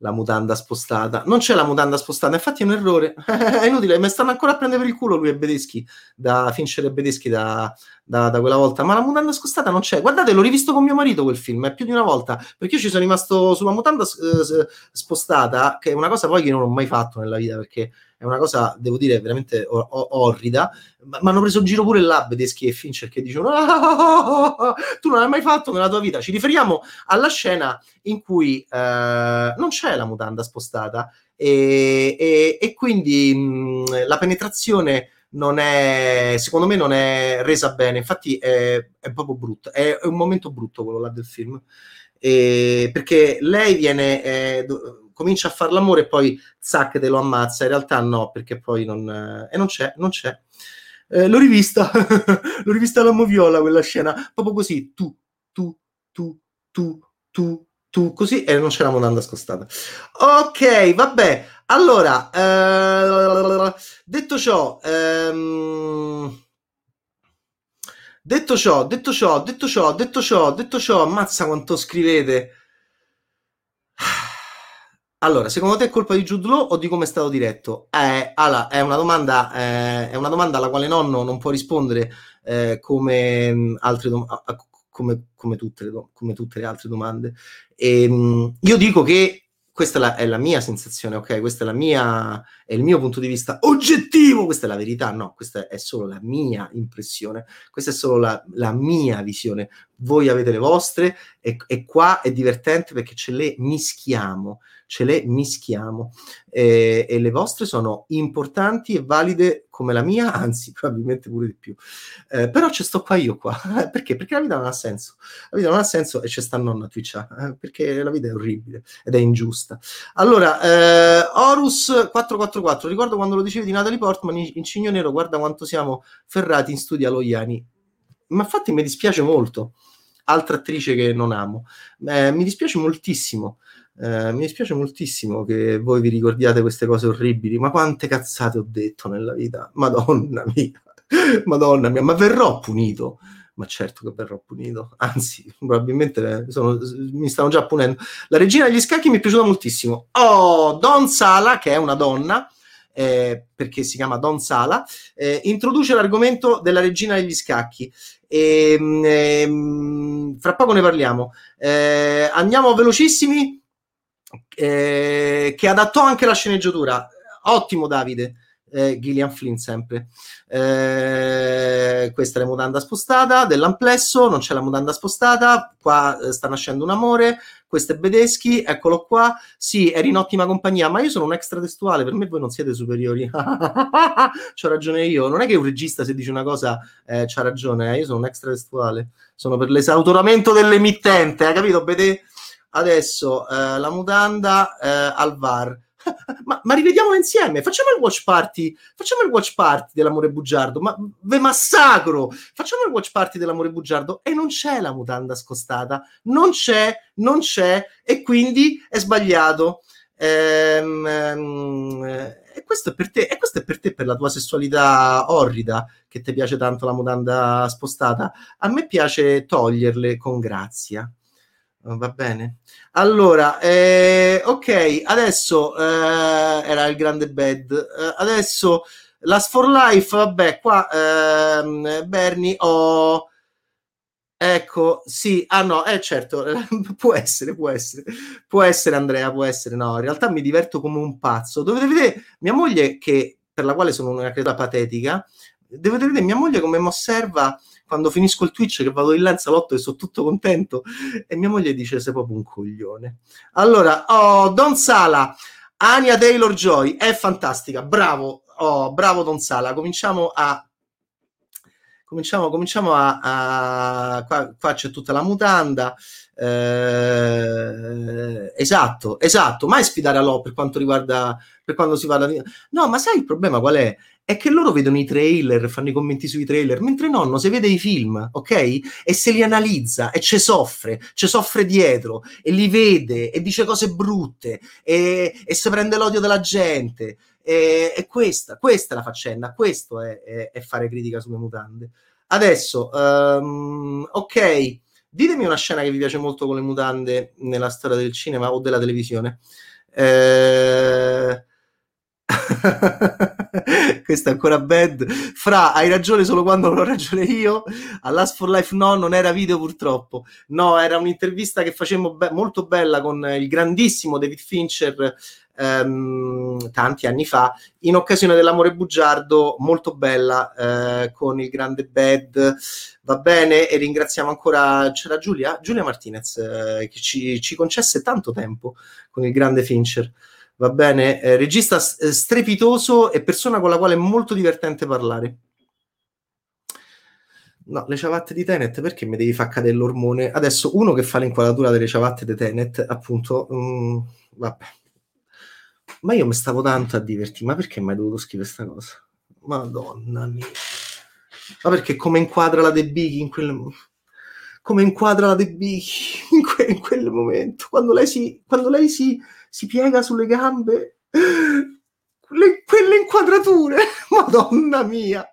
la mutanda spostata. Non c'è la mutanda spostata, infatti è un errore. è inutile, mi stanno ancora a prendere per il culo lui e Bedeschi, da Fincher e Bedeschi da, da, da, quella volta. Ma la mutanda spostata non c'è. Guardate, l'ho rivisto con mio marito quel film, è più di una volta, perché io ci sono rimasto sulla mutanda eh, spostata, che è una cosa poi che non ho mai fatto nella vita, perché è una cosa, devo dire, veramente or- orrida. Ma hanno preso in giro pure là Bedeschi e Fincher che dicono: ah, Tu non hai mai fatto nella tua vita. Ci riferiamo alla scena in cui eh, non c'è la mutanda spostata e, e, e quindi mh, la penetrazione non è, secondo me, non è resa bene. Infatti, è, è proprio brutto. È, è, un momento brutto quello là del film. E, perché lei viene. Eh, comincia a fare l'amore e poi zac te lo ammazza. In realtà no, perché poi non... Eh, non c'è, non c'è. Eh, l'ho rivista, l'ho rivista alla moviola quella scena, proprio così, tu, tu, tu, tu, tu, tu, così, e non c'è la monanda scostata. Ok, vabbè, allora, eh, detto ciò, ehm, detto ciò, detto ciò, detto ciò, detto ciò, detto ciò, ammazza quanto scrivete. Allora, secondo te è colpa di Jude o di come è stato diretto? Eh, allora, è una domanda, eh, è una domanda alla quale nonno non può rispondere eh, come, mm, altre dom- come, come, tutte le, come, tutte le, altre domande. E, ehm, io dico che questa è la, è la, mia sensazione, ok? Questo è, la mia, è il mio punto di vista oggettivo, questa è la verità, no, questa è solo la mia impressione, questa è solo la, la mia visione. Voi avete le vostre e, e qua è divertente perché ce le mischiamo ce le mischiamo e, e le vostre sono importanti e valide come la mia, anzi probabilmente pure di più. Eh, però ci sto qua io qua, perché? Perché la vita non ha senso, la vita non ha senso e c'è sta nonna Twitch, eh, perché la vita è orribile ed è ingiusta. Allora, eh, Horus 444, ricordo quando lo dicevi di Natalie Portman in Cigno Nero, guarda quanto siamo ferrati in studio a Loiani. Ma infatti mi dispiace molto, altra attrice che non amo, eh, mi dispiace moltissimo Eh, mi dispiace moltissimo che voi vi ricordiate queste cose orribili, ma quante cazzate ho detto nella vita, madonna mia, madonna mia, ma verrò punito ma certo che verrò punito, anzi, probabilmente sono, mi stanno già punendo. La regina degli scacchi mi è piaciuta moltissimo. Oh, Don Sala, che è una donna, eh, perché si chiama Don Sala, eh, introduce l'argomento della regina degli scacchi. E, ehm, ehm, fra poco ne parliamo. Eh, andiamo velocissimi, eh, che adattò anche la sceneggiatura. Ottimo, Davide eh, Gillian Flynn sempre. Eh, questa è la mutanda spostata dell'amplesso, non c'è la mutanda spostata, qua eh, sta nascendo un amore, questo è Bedeschi, eccolo qua, sì, eri in ottima compagnia, ma io sono un extratestuale, per me voi non siete superiori. c'ho ragione io, non è che un regista se dice una cosa eh, c'ha ragione, eh, io sono un extratestuale, sono per l'esautoramento dell'emittente, hai capito? Bede? Adesso eh, la mutanda eh, al VAR ma, ma rivediamolo insieme, facciamo il watch party, facciamo il watch party dell'amore bugiardo, ma ve massacro, facciamo il watch party dell'amore bugiardo e non c'è la mutanda scostata, non c'è, non c'è e quindi è sbagliato. Ehm, ehm, e questo è per te, e questo è per te, per la tua sessualità orrida, che ti piace tanto la mutanda spostata. A me piace toglierle con grazia. Va bene. Allora, eh, ok, adesso eh, era il grande bed. Eh, adesso Last for Life, vabbè, qua ehm, Bernie, oh, ecco, sì, ah no, eh certo, può essere, può essere, può essere Andrea, può essere, no, in realtà mi diverto come un pazzo. Dovete vedere mia moglie che, per la quale sono una creatura patetica, dovete vedere mia moglie come mi osserva quando finisco il Twitch che vado in là in e sono tutto contento e mia moglie dice sei proprio un coglione. Allora, oh, Don Sala, Ania Taylor-Joy è fantastica, bravo, oh, bravo Don Sala, cominciamo a cominciamo, cominciamo a, a qua, qua, c'è tutta la mutanda eh, esatto, esatto mai sfidare a Lo per quanto riguarda per quando si parla di no ma sai il problema qual è? è che loro vedono i trailer, fanno i commenti sui trailer, mentre nonno si vede i film, ok? E se li analizza e ci soffre, ci soffre dietro e li vede e dice cose brutte e, e si prende l'odio della gente. E, e questa, questa è la faccenda, questo è, è, è fare critica sulle mutande. Adesso, um, ok, ditemi una scena che vi piace molto con le mutande nella storia del cinema o della televisione. Eh questa è ancora bad. Fra, hai ragione solo quando non ho ragione io. A Last for Life no, non era video purtroppo. No, era un'intervista che facemmo be- molto bella con il grandissimo David Fincher ehm, tanti anni fa, in occasione dell'amore bugiardo, molto bella eh, con il grande bad. Va bene, e ringraziamo ancora, c'era Giulia, Giulia Martinez, eh, che ci, ci concesse tanto tempo con il grande Fincher va bene? Eh, regista eh, strepitoso e persona con la quale è molto divertente parlare. No, le ciabatte di Tenet, perché mi devi far cadere l'ormone? Adesso uno che fa l'inquadratura delle ciabatte di Tenet, appunto, mh, mm, vabbè. Ma io mi stavo tanto a divertire, ma perché mai dovuto scrivere questa cosa? Madonna mia. Ma perché come inquadra la De Big in quel come inquadra la De Big in, que- in quel momento, quando lei si, quando lei si si piega sulle gambe. Le, quelle inquadrature, madonna mia,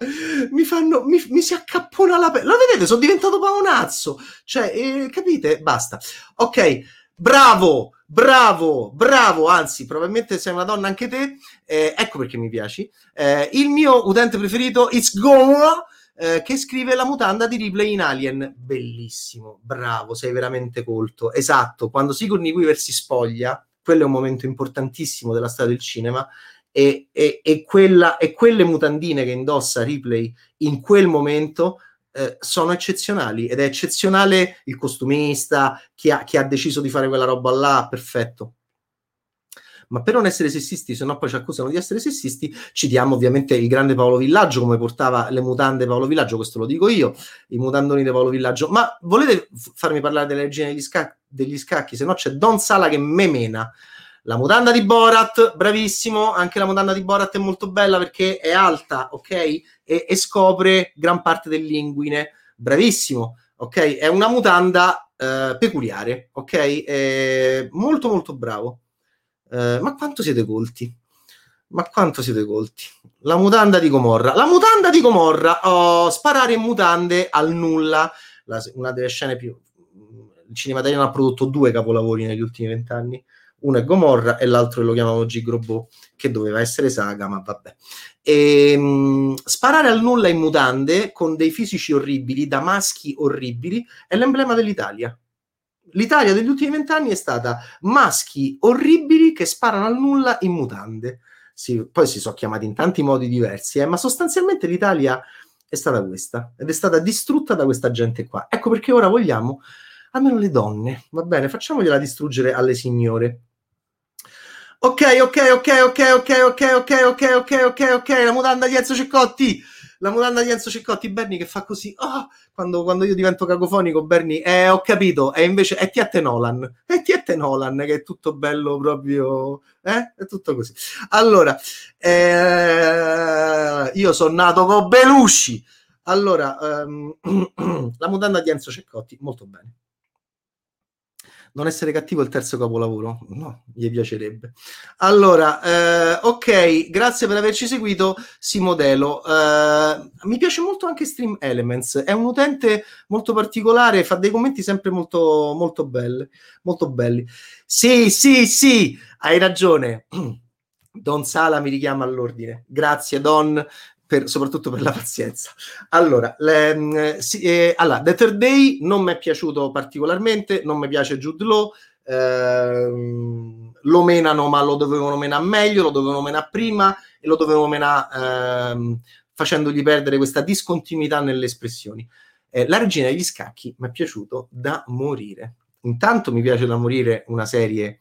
mi fanno, mi, mi si accappona la pelle. Lo vedete? Sono diventato paonazzo. Cioè, eh, capite? Basta. Ok, bravo, bravo, bravo. Anzi, probabilmente sei una donna anche te. Eh, ecco perché mi piaci. Eh, il mio utente preferito, It's Gone. Eh, che scrive la mutanda di Ripley in Alien. Bellissimo, bravo, sei veramente colto. Esatto, quando Sigourney Weaver si spoglia, quello è un momento importantissimo della storia del cinema e, e, e, quella, e quelle mutandine che indossa Ripley in quel momento eh, sono eccezionali ed è eccezionale il costumista, chi ha, chi ha deciso di fare quella roba là, perfetto ma per non essere sessisti, se no poi ci accusano di essere sessisti, citiamo ovviamente il grande Paolo Villaggio come portava le mutande Paolo Villaggio, questo lo dico io, i mutandoni di Paolo Villaggio, ma volete farmi parlare delle regine degli, scac- degli scacchi? Se no c'è Don Sala che me mena. La mutanda di Borat, bravissimo, anche la mutanda di Borat è molto bella perché è alta, ok? E, e scopre gran parte dell'inguine, bravissimo, ok? È una mutanda eh, peculiare, ok? Eh, molto molto bravo. Eh, ma quanto siete colti? Ma quanto siete colti? La mutanda di Gomorra. La mutanda di Gomorra. Oh, sparare in mutande al nulla. La, una delle scene più... Il cinema italiano ha prodotto due capolavori negli ultimi vent'anni. Uno è Gomorra e l'altro lo chiamavo Gigrobot, che doveva essere saga, ma vabbè. E, ehm, mh, sparare al nulla in mutande con dei fisici orribili, da maschi orribili, è l'emblema dell'Italia. L'Italia degli ultimi vent'anni è stata maschi orribili che sparano al nulla in mutande. Sì, poi si sono chiamati in tanti modi diversi, eh, ma sostanzialmente l'Italia è stata questa ed è stata distrutta da questa gente qua. Ecco perché ora vogliamo almeno le donne, va bene, facciamogliela distruggere alle signore. Ok, ok, ok, ok, ok, ok, ok, ok, ok, ok, ok, la mutanda di Enzo Ceccotti, la mutanda di Enzo Ceccotti, Berni che fa così, oh, quando, quando io divento cacofonico, Berni, eh, ho capito, e invece è Tiette Nolan, è Tiette Nolan che è tutto bello proprio, eh, è tutto così. Allora, eh, io sono nato con Belushi, allora, um, la mutanda di Enzo Ceccotti, molto bene non essere cattivo il terzo capolavoro? No, gli piacerebbe. Allora, eh, ok, grazie per averci seguito, Simodelo. Eh, mi piace molto anche Stream Elements, è un utente molto particolare, fa dei commenti sempre molto, molto, belli, molto belli. Sì, sì, sì, hai ragione. Don Sala mi richiama all'ordine. Grazie, Don per, soprattutto per la pazienza. Allora, le, sì, eh, allora, The Third Day non mi è piaciuto particolarmente, non mi piace Jude Law, ehm, lo menano ma lo dovevano menare meglio, lo dovevano menare prima e lo dovevano menare ehm, facendogli perdere questa discontinuità nelle espressioni. Eh, la regina degli scacchi mi è piaciuto da morire. Intanto mi piace da morire una serie,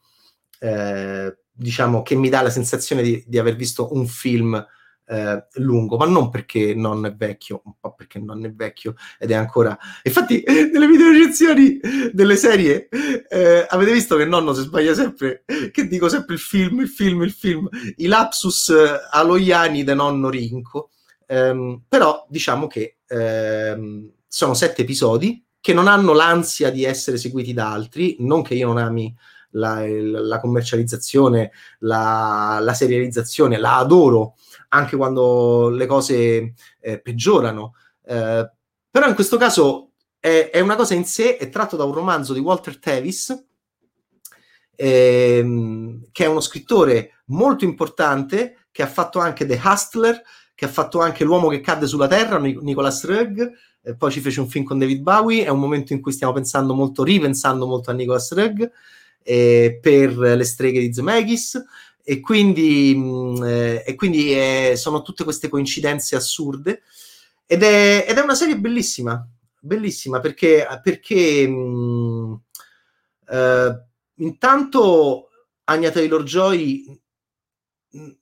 eh, diciamo, che mi dà la sensazione di, di aver visto un film eh, lungo, ma non perché non è vecchio, un po' perché non è vecchio ed è ancora... Infatti, nelle video recensioni delle serie eh, avete visto che nonno si sbaglia sempre, che dico sempre il film, il film, il film, i lapsus eh, aloiani de nonno Rinco. Um, però diciamo che um, sono sette episodi che non hanno l'ansia di essere seguiti da altri, non che io non ami la, la commercializzazione, la, la serializzazione, la adoro anche quando le cose eh, peggiorano. Eh, però in questo caso è, è, una cosa in sé, è tratto da un romanzo di Walter Tevis, ehm, che è uno scrittore molto importante, che ha fatto anche The Hustler, che ha fatto anche L'uomo che cadde sulla terra, Nicolas Rugg, e poi ci fece un film con David Bowie, è un momento in cui stiamo pensando molto, ripensando molto a Nicolas Rugg, eh, per le streghe di Zemeckis, e quindi, mh, mm, eh, e quindi eh, sono tutte queste coincidenze assurde ed è, ed è, una serie bellissima, bellissima perché, perché mh, mm, eh, intanto Anya Taylor-Joy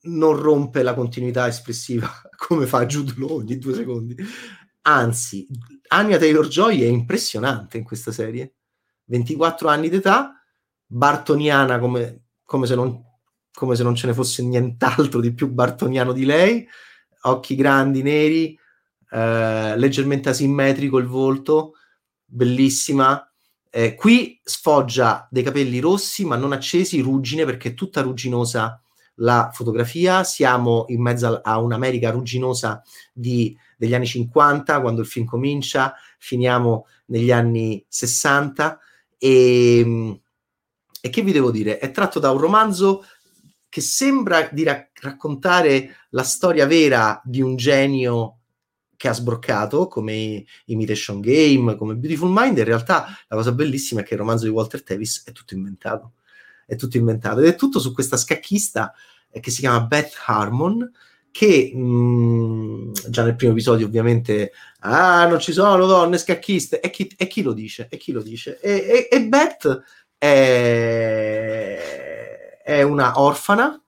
non rompe la continuità espressiva come fa Jude Law ogni due secondi. Anzi, Anya Taylor-Joy è impressionante in questa serie. 24 anni d'età, bartoniana come, come se non come se non ce ne fosse nient'altro di più bartoniano di lei, occhi grandi, neri, eh, leggermente asimmetrico il volto, bellissima. Eh, qui sfoggia dei capelli rossi ma non accesi, ruggine perché è tutta rugginosa la fotografia. Siamo in mezzo a un'America rugginosa di, degli anni 50, quando il film comincia, finiamo negli anni 60 e, e che vi devo dire? È tratto da un romanzo che sembra di ra- raccontare la storia vera di un genio che ha sbroccato come Imitation Game, come Beautiful Mind, in realtà la cosa bellissima è che il romanzo di Walter Tevis è tutto inventato. È tutto inventato ed è tutto su questa scacchista eh, che si chiama Beth Harmon che mh, mm, già nel primo episodio ovviamente ah non ci sono donne scacchiste e chi, e chi lo dice? E chi lo dice? E, e, e Beth è è una orfana.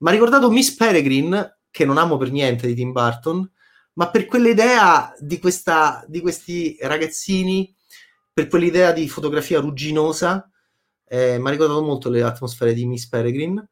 Mi ha ricordato Miss Peregrine, che non amo per niente di Tim Burton, ma per quell'idea di, questa, di questi ragazzini, per quell'idea di fotografia rugginosa, eh, mi ha ricordato molto le atmosfere di Miss Peregrine.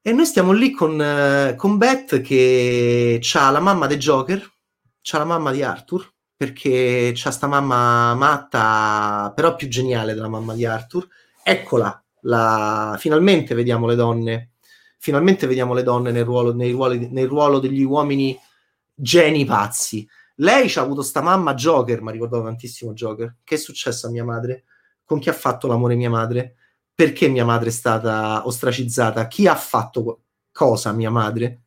E noi stiamo lì con, eh, con Beth che ha la mamma del Joker, ha la mamma di Arthur, perché c'ha sta mamma matta, però più geniale della mamma di Arthur. Eccola, la... finalmente vediamo le donne, finalmente vediamo le donne nel ruolo, nei ruoli, nel ruolo degli uomini geni pazzi. Lei ci ha avuto sta mamma Joker, mi ricordavo tantissimo Joker. Che è successo a mia madre? Con chi ha fatto l'amore mia madre? Perché mia madre è stata ostracizzata? Chi ha fatto cosa a mia madre?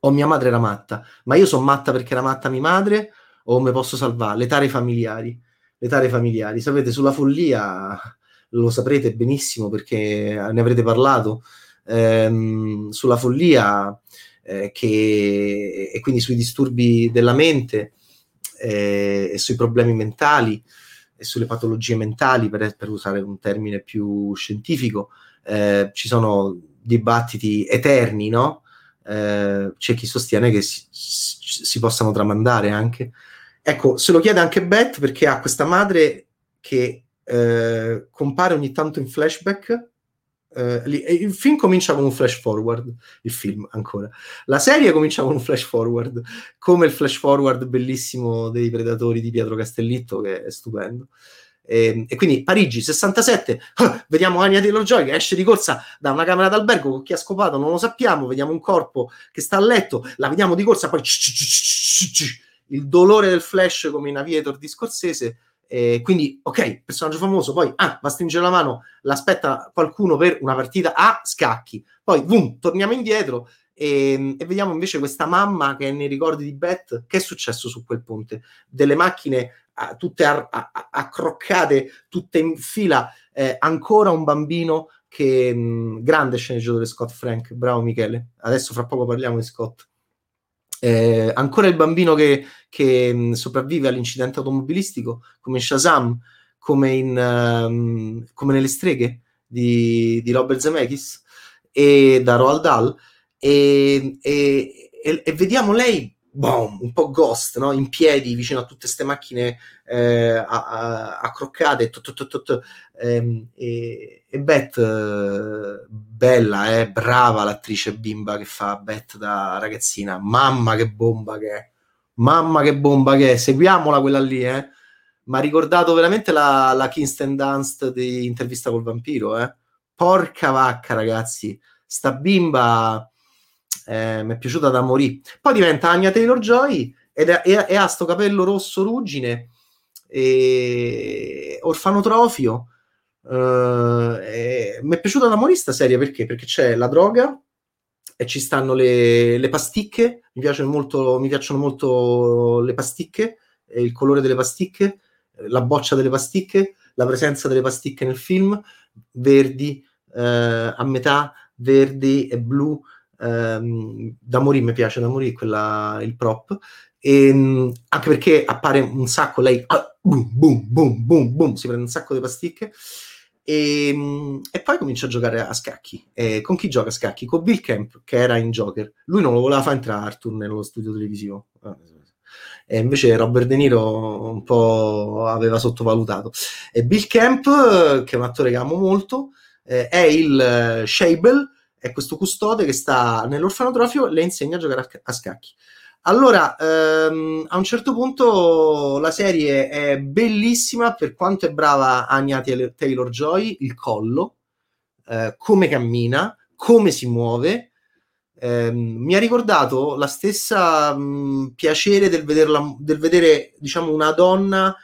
O mia madre era matta? Ma io sono matta perché era matta mia madre? O mi posso salvare? Le tare familiari. Le tare familiari. Sapete, sulla follia lo saprete benissimo perché ne avrete parlato. Ehm, sulla follia eh, che, e quindi sui disturbi della mente eh, e sui problemi mentali e sulle patologie mentali, per, per usare un termine più scientifico, eh, ci sono dibattiti eterni, no? Eh, c'è chi sostiene che si, si, possano tramandare anche. Ecco, se lo chiede anche Beth perché ha questa madre che eh, compare ogni tanto in flashback Uh, il film comincia con un flash forward, il film ancora. La serie comincia con un flash forward, come il flash forward bellissimo dei Predatori di Pietro Castellitto, che è stupendo. E, ehm, e quindi Parigi 67, ah, vediamo Anya Taylor Joy che esce di corsa da una camera d'albergo con chi ha scopato, non lo sappiamo. Vediamo un corpo che sta a letto, la vediamo di corsa, poi il dolore del flash come in Aviator di Scorsese eh, quindi, ok, personaggio famoso, poi ah, va a stringere la mano, l'aspetta qualcuno per una partita a scacchi. Poi, boom, torniamo indietro e, e, vediamo invece questa mamma che è nei ricordi di Beth. Che è successo su quel ponte? Delle macchine ah, tutte a, a, accroccate, tutte in fila, eh, ancora un bambino che mh, grande sceneggiatore Scott Frank, bravo Michele. Adesso fra poco parliamo di Scott eh, ancora il bambino che, che mh, sopravvive all'incidente automobilistico, come Shazam, come, in, um, come nelle streghe di, di Robert Zemeckis e da Roald Dahl, e, e, e, vediamo lei boom, un po' ghost, no? in piedi vicino a tutte queste macchine eh, accroccate, ehm, e, e Beth, eh, bella, eh, brava l'attrice bimba che fa Beth da ragazzina, mamma che bomba che è, mamma che bomba che è, seguiamola quella lì, eh. Ma ha ricordato veramente la, la Kingston Dunst di Intervista col vampiro, eh. Porca vacca, ragazzi, sta bimba eh, mi è piaciuta da morì. Poi diventa Anya Taylor Joy ed è, è, è ha sto capello rosso ruggine, e orfanotrofio. Uh, mi è piaciuta da morire sta serie perché? Perché c'è la droga e ci stanno le, le pasticche. Mi piacciono, molto, mi piacciono molto le pasticche, il colore delle pasticche, la boccia delle pasticche, la presenza delle pasticche nel film, verdi uh, a metà, verdi e blu ehm, da morire mi piace da morire quella, il prop e, ehm, anche perché appare un sacco lei ah, boom boom boom boom boom si prende un sacco di pasticche e, ehm, e, poi comincia a giocare a scacchi. E con chi gioca a scacchi? Con Bill Camp, che era in Joker. Lui non lo voleva fare entrare Arthur nello studio televisivo. E invece Robert De Niro un po' aveva sottovalutato. E Bill Camp, che è un attore che amo molto, eh, è il eh, Shable è questo custode che sta nell'orfanotrofio le insegna a giocare a, a scacchi. Allora, ehm, a un certo punto la serie è bellissima per quanto è brava Anya Taylor Joy, il collo, eh, come cammina, come si muove. Eh, mi ha ricordato la stessa mh, mm, piacere del, vederla, del vedere, diciamo, una donna,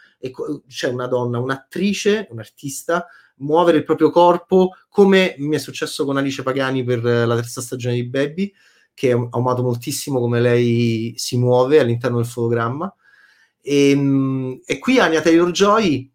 cioè una donna, un'attrice, un'artista muovere il proprio corpo, come mi è successo con Alice Pagani per la terza stagione di Baby, che ho amato moltissimo come lei si muove all'interno del fotogramma. E, ehm, e qui Anya Taylor Joy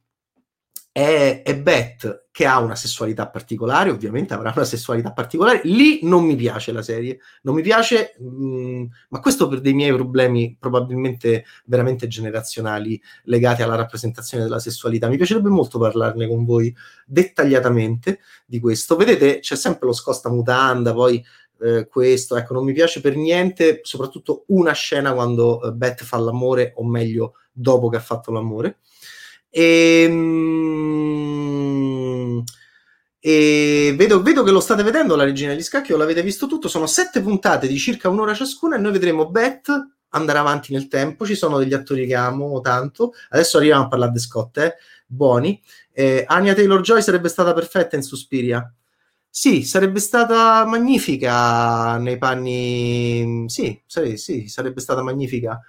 è, è Beth che ha una sessualità particolare, ovviamente avrà una sessualità particolare. Lì non mi piace la serie, non mi piace, mh, mm, ma questo per dei miei problemi probabilmente veramente generazionali legati alla rappresentazione della sessualità. Mi piacerebbe molto parlarne con voi dettagliatamente di questo. Vedete, c'è sempre lo scosta mutanda, poi eh, questo, ecco, non mi piace per niente, soprattutto una scena quando eh, Beth fa l'amore, o meglio, dopo che ha fatto l'amore. E, mm, e vedo, vedo, che lo state vedendo la regina degli scacchi o l'avete visto tutto. Sono sette puntate di circa un'ora ciascuna e noi vedremo Beth andare avanti nel tempo. Ci sono degli attori che amo tanto. Adesso arriviamo a parlare di Scott, eh? buoni. Eh, Anya Taylor Joy sarebbe stata perfetta in Suspiria. Sì, sarebbe stata magnifica nei panni. Sì, sì, sì sarebbe stata magnifica.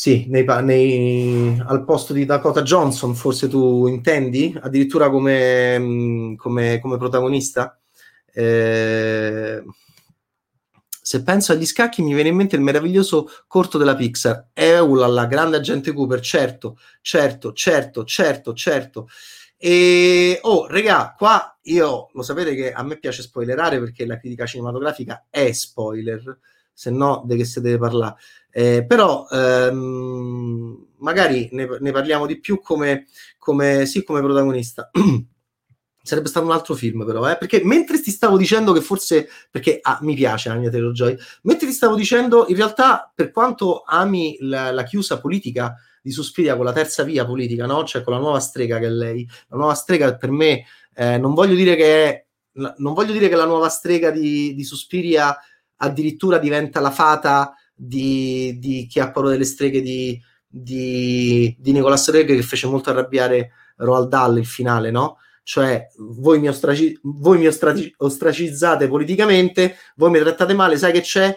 Sì, nei, nei, al posto di Dakota Johnson, forse tu intendi? Addirittura come, come, come protagonista? Eh, se penso agli scacchi mi viene in mente il meraviglioso corto della Pixar. Eulala, grande agente Cooper, certo, certo, certo, certo, certo. E oh, regà, qua io lo sapete che a me piace spoilerare perché la critica cinematografica è spoiler, se no di che si deve parlare. Eh, però ehm, magari ne, ne, parliamo di più come, come, sì, come protagonista. Sarebbe stato un altro film, però, eh? perché mentre ti stavo dicendo che forse perché ah, mi piace la mia Taylor Joy, mentre ti stavo dicendo, in realtà, per quanto ami la, la chiusa politica di Suspiria con la terza via politica, no? Cioè con la nuova strega che è lei, la nuova strega per me, eh, non voglio dire che è, non voglio dire che la nuova strega di, di Suspiria addirittura diventa la fata di, di chi ha paura delle streghe di, di, di Nicolas Regge che fece molto arrabbiare Roald Dahl il finale, no? cioè voi mi, ostraci- voi mi ostraci- ostracizzate politicamente, voi mi trattate male, sai che c'è?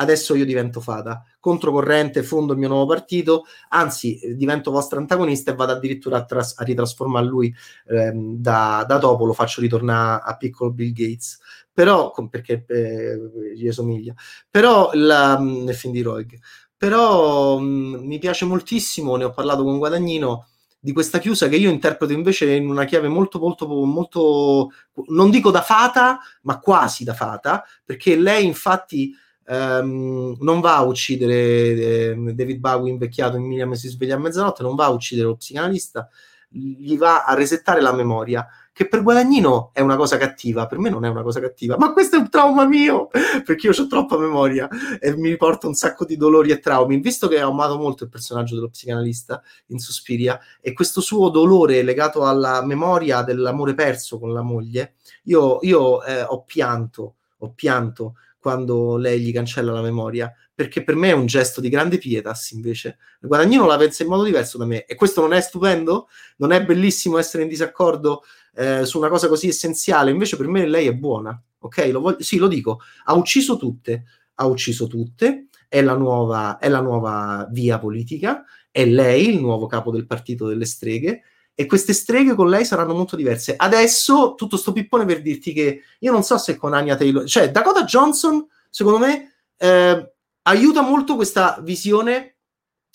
Adesso io divento fata, controcorrente, fondo il mio nuovo partito, anzi divento vostro antagonista e vado addirittura a, tras- a ritrasformare lui ehm, da, da dopo, lo faccio ritornare a piccolo Bill Gates, però, perché eh, gli somiglia, però la, nel film di Roig, però mh, mi piace moltissimo, ne ho parlato con Guadagnino, di questa chiusa che io interpreto invece in una chiave molto, molto, molto, non dico da fata, ma quasi da fata, perché lei infatti ehm, non va a uccidere eh, David Bowie invecchiato in Miriam si sveglia a mezzanotte, non va a uccidere lo psicanalista, gli va a resettare la memoria che per Guadagnino è una cosa cattiva, per me non è una cosa cattiva, ma questo è un trauma mio, perché io ho troppa memoria e mi riporta un sacco di dolori e traumi, visto che ho amato molto il personaggio dello psicanalista in Suspiria e questo suo dolore legato alla memoria dell'amore perso con la moglie, io, io eh, ho pianto, ho pianto quando lei gli cancella la memoria, perché per me è un gesto di grande pietas invece. Guadagnino la pensa in modo diverso da me. E questo non è stupendo? Non è bellissimo essere in disaccordo eh, su una cosa così essenziale, invece per me lei è buona, ok? Lo voglio, sì, lo dico, ha ucciso tutte, ha ucciso tutte, è la, nuova, è la nuova via politica, è lei il nuovo capo del partito delle streghe, e queste streghe con lei saranno molto diverse. Adesso tutto sto pippone per dirti che io non so se con Anya Taylor, cioè Dakota Johnson, secondo me, eh, aiuta molto questa visione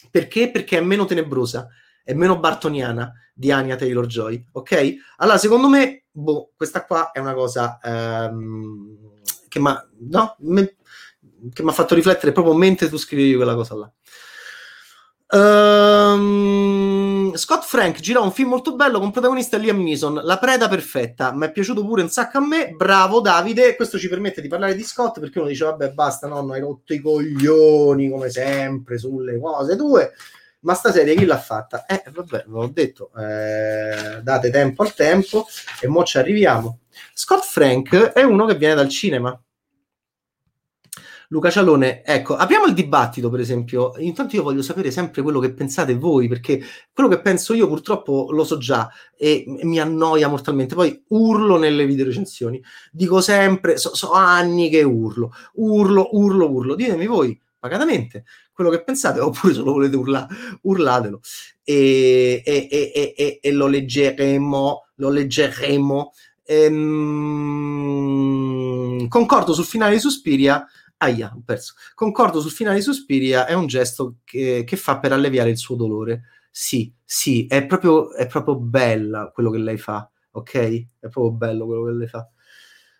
perché? Perché è meno tenebrosa, è meno bartoniana di Anya Taylor Joy, ok? Allora, secondo me, boh, questa qua è una cosa ehm, che mi no, ha fatto riflettere proprio mentre tu scrivevi quella cosa là. Um, Scott Frank girò un film molto bello con protagonista Liam Neeson, La preda perfetta. Mi è piaciuto pure un sacco a me. Bravo Davide. Questo ci permette di parlare di Scott perché uno dice: Vabbè, basta, nonno, hai rotto i coglioni come sempre sulle cose tue ma sta serie chi l'ha fatta? Eh, vabbè, ve l'ho detto, eh, date tempo al tempo e mo ci arriviamo. Scott Frank è uno che viene dal cinema. Luca Cialone, ecco, apriamo il dibattito, per esempio. Intanto io voglio sapere sempre quello che pensate voi, perché quello che penso io purtroppo lo so già e mi annoia mortalmente. Poi urlo nelle video recensioni. Dico sempre, so, so anni che urlo, urlo, urlo, urlo. Ditemi voi, pacatamente, quello che pensate, oppure se lo volete urlare, urlatelo e, e, e, e, lo leggeremo, lo leggeremo. Ehm, concordo sul finale di Suspiria. Aia, ho perso. Concordo sul finale di Suspiria, è un gesto che, che fa per alleviare il suo dolore. Sì, sì, è proprio, è proprio bella quello che lei fa, ok? È proprio bello quello che lei fa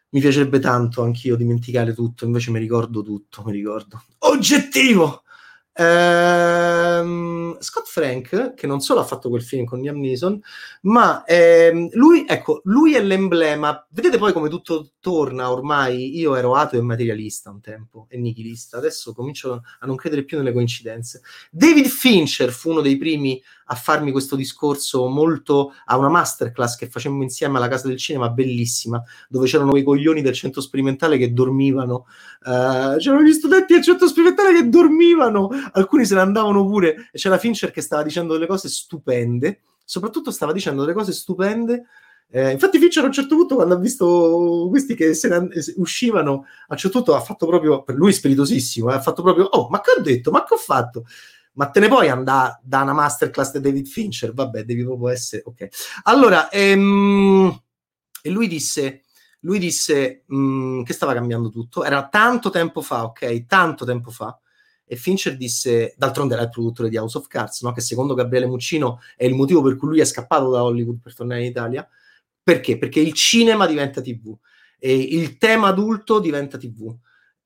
mi piacerebbe tanto anch'io dimenticare tutto, invece mi ricordo tutto, mi ricordo. Oggettivo! Ehm, Scott Frank, che non solo ha fatto quel film con Liam Neeson, ma ehm, lui, ecco, lui è l'emblema. Vedete poi come tutto torna ormai. Io ero ateo e materialista un tempo e nichilista, adesso comincio a non credere più nelle coincidenze. David Fincher fu uno dei primi a farmi questo discorso molto a una masterclass che facemmo insieme alla Casa del Cinema, bellissima, dove c'erano quei coglioni del centro sperimentale che dormivano. Uh, c'erano gli studenti del centro sperimentale che dormivano, alcuni se ne andavano pure. C'era Fincher che stava dicendo delle cose stupende, soprattutto stava dicendo delle cose stupende. Eh, infatti, Fincher a un certo punto, quando ha visto questi che se ne uscivano, a un certo punto ha fatto proprio per lui spiritosissimo, eh, ha fatto proprio: Oh, ma che ho detto? Ma che ho fatto? ma te ne puoi andare da una masterclass di David Fincher? Vabbè, devi proprio essere... Ok. Allora, ehm, e lui disse, lui disse mh, mm, che stava cambiando tutto. Era tanto tempo fa, ok? Tanto tempo fa. E Fincher disse, d'altronde era il produttore di House of Cards, no? che secondo Gabriele Muccino è il motivo per cui lui è scappato da Hollywood per tornare in Italia. Perché? Perché il cinema diventa TV, il tema adulto diventa TV,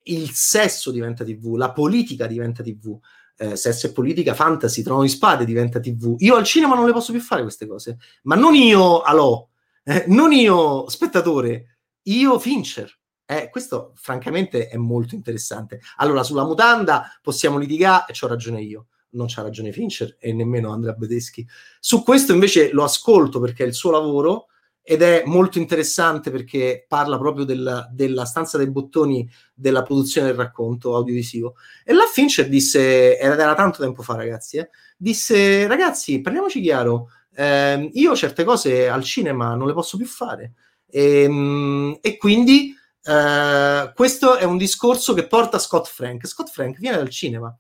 il sesso diventa TV, la politica diventa TV, eh, sesso e politica, fantasy, trono di spade diventa TV. Io al cinema non le posso più fare queste cose, ma non io, alò, eh, non io, spettatore, io Fincher. Eh, questo francamente è molto interessante. Allora, sulla mutanda possiamo litigare e c'ho ragione io. Non c'ha ragione Fincher e nemmeno Andrea Bedeschi. Su questo invece lo ascolto perché è il suo lavoro ed è molto interessante perché parla proprio del, della stanza dei bottoni della produzione del racconto audiovisivo. E la Fincher disse, era tanto tempo fa ragazzi, eh, disse ragazzi parliamoci chiaro, eh, io certe cose al cinema non le posso più fare e, ehm, e quindi eh, questo è un discorso che porta Scott Frank. Scott Frank viene dal cinema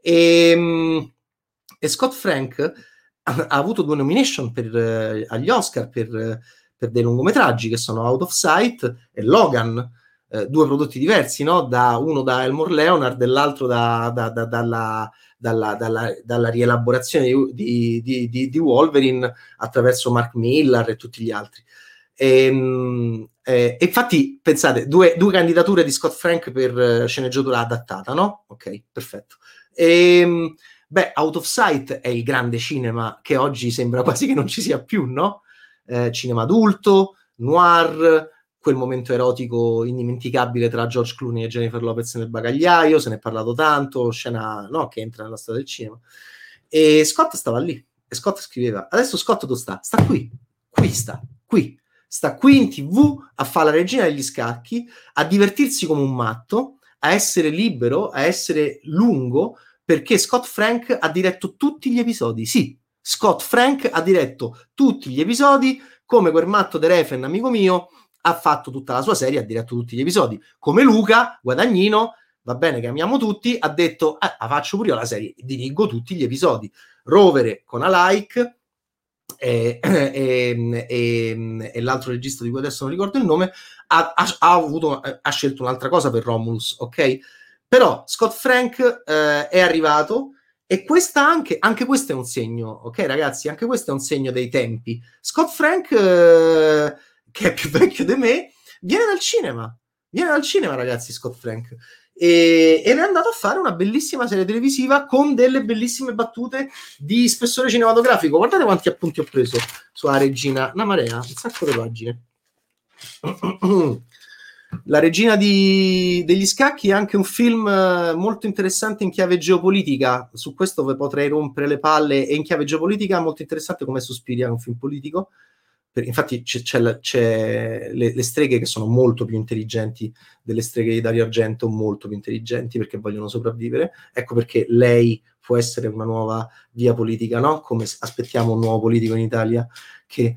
e, ehm, e Scott Frank ha, avuto due nomination per, eh, agli Oscar per per dei lungometraggi che sono Out of Sight e Logan, eh, due prodotti diversi, no? da, uno da Elmore Leonard e l'altro da, da, dalla, dalla, dalla, dalla, rielaborazione di, di, di, di, Wolverine attraverso Mark Miller e tutti gli altri. E, ehm, eh, infatti, pensate, due, due, candidature di Scott Frank per eh, sceneggiatura adattata, no? Ok, perfetto. E, ehm, beh, Out of Sight è il grande cinema che oggi sembra quasi che non ci sia più, no? eh, cinema adulto, noir, quel momento erotico indimenticabile tra George Clooney e Jennifer Lopez nel bagagliaio, se ne è parlato tanto, scena no, che entra nella storia del cinema. E Scott stava lì, e Scott scriveva, adesso Scott dove sta? Sta qui, qui sta, qui. Sta qui in tv a fare la regina degli scacchi, a divertirsi come un matto, a essere libero, a essere lungo, perché Scott Frank ha diretto tutti gli episodi. Sì, Scott Frank ha diretto tutti gli episodi, come quel matto De Refen, amico mio, ha fatto tutta la sua serie, ha diretto tutti gli episodi. Come Luca, Guadagnino, va bene che amiamo tutti, ha detto, ah, faccio pure io la serie, dirigo tutti gli episodi. Rovere con Alike e, e, e, e, l'altro regista di cui adesso non ricordo il nome, ha, ha, ha, avuto, ha scelto un'altra cosa per Romulus, ok? Però Scott Frank eh, è arrivato e questa anche, anche questo è un segno, ok ragazzi? Anche questo è un segno dei tempi. Scott Frank, eh, che è più vecchio di me, viene dal cinema. Viene dal cinema, ragazzi, Scott Frank. E, ed è andato a fare una bellissima serie televisiva con delle bellissime battute di spessore cinematografico. Guardate quanti appunti ho preso sulla regina. Una marea, un sacco di pagine. La regina di, degli scacchi è anche un film eh, molto interessante in chiave geopolitica. Su questo vi potrei rompere le palle. E in chiave geopolitica molto interessante come Suspiria, è un film politico. Per, infatti c'è, c'è, c'è le, le, streghe che sono molto più intelligenti delle streghe di Dario Argento, molto più intelligenti perché vogliono sopravvivere. Ecco perché lei può essere una nuova via politica, no? Come aspettiamo un nuovo politico in Italia che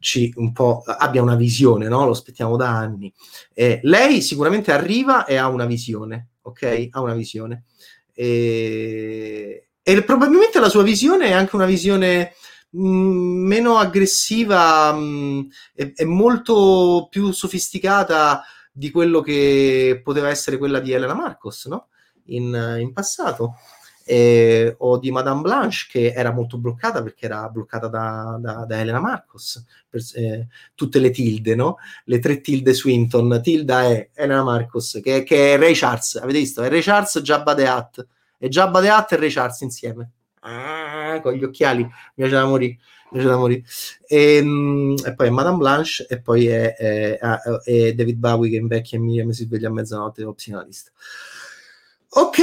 ci un po' abbia una visione, no? Lo aspettiamo da anni. Eh, lei sicuramente arriva e ha una visione, ok? Ha una visione. E, e probabilmente la sua visione è anche una visione mm, meno aggressiva, mh, è, è molto più sofisticata di quello che poteva essere quella di Elena Marcos, no? In, in passato eh, o di Madame Blanche che era molto bloccata perché era bloccata da, da, da Elena Marcos, per, eh, tutte le tilde, no? Le tre tilde Swinton, Tilda è Elena Marcos, che, che, è Ray Charles, avete visto? È Ray Charles, the Hutt, e the Hutt e Ray Charles insieme. Ah, con gli occhiali, mi piace da morire. E, ehm, e, poi è Madame Blanche e poi è, è, è David Bowie che invecchia e mi, si sveglia a mezzanotte o psicanalista. Ok,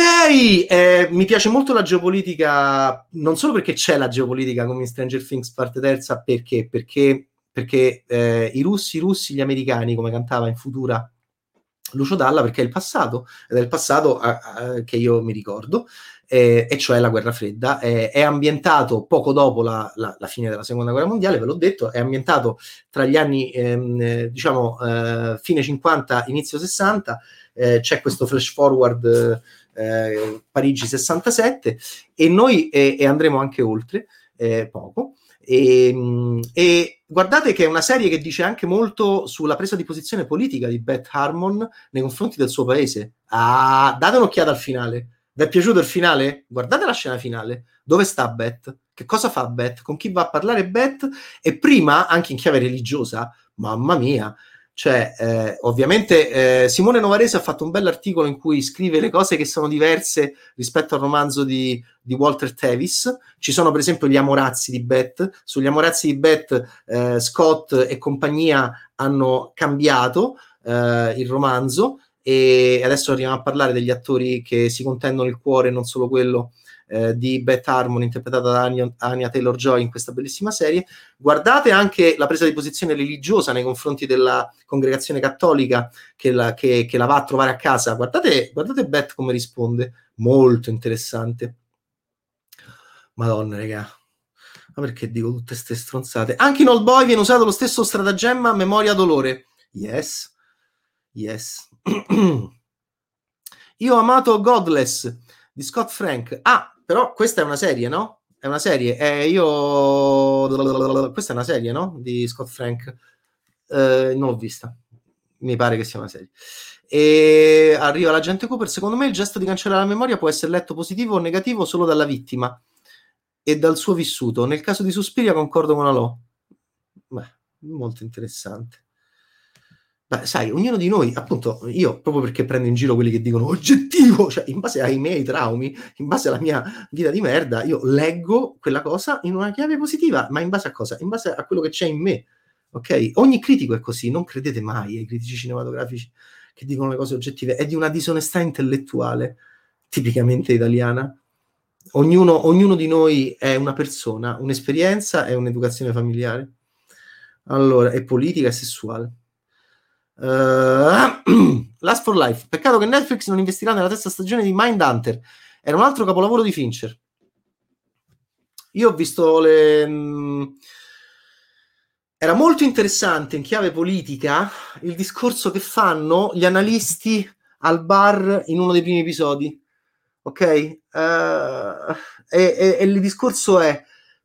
eh, mi piace molto la geopolitica, non solo perché c'è la geopolitica come in Stranger Things parte terza, perché? Perché, perché eh, i russi, i russi, gli americani, come cantava in Futura Lucio Dalla, perché è il passato, ed è il passato a, a, che io mi ricordo, eh, e cioè la guerra fredda. Eh, è ambientato poco dopo la, la, la, fine della seconda guerra mondiale, ve l'ho detto, è ambientato tra gli anni, ehm, eh, diciamo, fine 50, inizio 60, eh, c'è questo flash forward eh, Parigi 67 e noi e andremo anche oltre, eh, poco. E, ehm, e, guardate che è una serie che dice anche molto sulla presa di posizione politica di Beth Harmon nei confronti del suo paese. Ah, date un'occhiata al finale. Vi è piaciuto il finale? Guardate la scena finale. Dove sta Beth? Che cosa fa Beth? Con chi va a parlare Beth? E prima, anche in chiave religiosa, mamma mia, cioè, eh, ovviamente eh, Simone Novarese ha fatto un bell'articolo in cui scrive le cose che sono diverse rispetto al romanzo di, di Walter Tevis. Ci sono, per esempio, gli amorazzi di Beth. Sugli amorazzi di Beth, eh, Scott e compagnia hanno cambiato eh, il romanzo e adesso arriviamo a parlare degli attori che si contendono il cuore, non solo quello eh, di Beth Harmon interpretata da Anya, Anya Taylor Joy in questa bellissima serie. Guardate anche la presa di posizione religiosa nei confronti della congregazione cattolica che la, che, che la va a trovare a casa. Guardate, guardate Beth come risponde, molto interessante. Madonna, raga. Ma perché dico tutte queste stronzate? Anche in Old Boy viene usato lo stesso stratagemma memoria dolore. Yes. Yes. Io ho amato Godless di Scott Frank. Ah, però questa è una serie, no? È una serie. Eh, io... Questa è una serie, no? Di Scott Frank. Eh, non l'ho vista. Mi pare che sia una serie. E arriva l'agente Cooper. Secondo me il gesto di cancellare la memoria può essere letto positivo o negativo solo dalla vittima e dal suo vissuto. Nel caso di Suspiria concordo con Alò. Beh, molto interessante. Beh, sai, ognuno di noi, appunto, io proprio perché prendo in giro quelli che dicono oggettivo, cioè in base ai miei traumi, in base alla mia vita di merda, io leggo quella cosa in una chiave positiva, ma in base a cosa? In base a quello che c'è in me, ok? Ogni critico è così, non credete mai ai critici cinematografici che dicono le cose oggettive, è di una disonestà intellettuale tipicamente italiana. Ognuno, ognuno di noi è una persona, un'esperienza e un'educazione familiare. Allora, è politica e sessuale. Uh, Last for Life. Peccato che Netflix non investirà nella terza stagione di Mindhunter. Era un altro capolavoro di Fincher. Io ho visto le. Mh, mm, era molto interessante in chiave politica il discorso che fanno gli analisti al bar in uno dei primi episodi. Ok? Uh, e, e, e il discorso è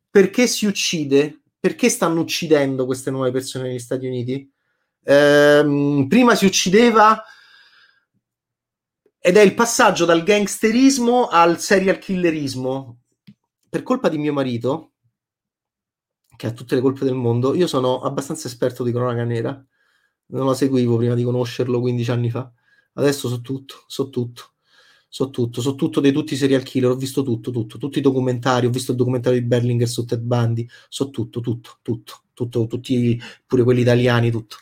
perché si uccide? Perché stanno uccidendo queste nuove persone negli Stati Uniti? Ehm, prima si uccideva ed è il passaggio dal gangsterismo al serial killerismo. Per colpa di mio marito, che ha tutte le colpe del mondo, io sono abbastanza esperto di cronaca nera. Non la seguivo prima di conoscerlo 15 anni fa. Adesso so tutto, so tutto. So tutto, so tutto dei tutti i serial killer, ho visto tutto, tutto, tutti i documentari, ho visto il documentario di Berlinger su Ted Bundy, so tutto, tutto, tutto, tutto, tutti, pure quelli italiani, tutto.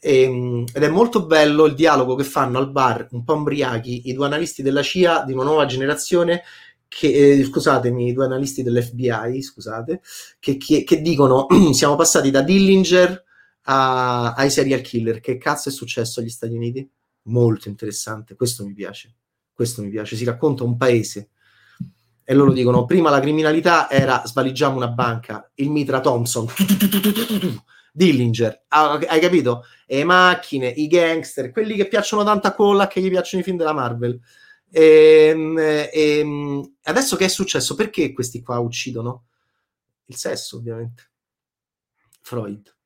E, ehm, ed è molto bello il dialogo che fanno al bar, un po' ombriachi, i due analisti della CIA di una nuova generazione che, eh, scusatemi, i due analisti dell'FBI, scusate, che, che, che dicono siamo passati da Dillinger a, ai serial killer. Che cazzo è successo agli Stati Uniti? Molto interessante, questo mi piace questo mi piace, si racconta un paese e loro dicono prima la criminalità era svaligiamo una banca, il Mitra Thompson, Dillinger, hai capito? E macchine, i gangster, quelli che piacciono tanto a colla che gli piacciono i film della Marvel. E, ehm, e, ehm, adesso che è successo? Perché questi qua uccidono? Il sesso, ovviamente. Freud.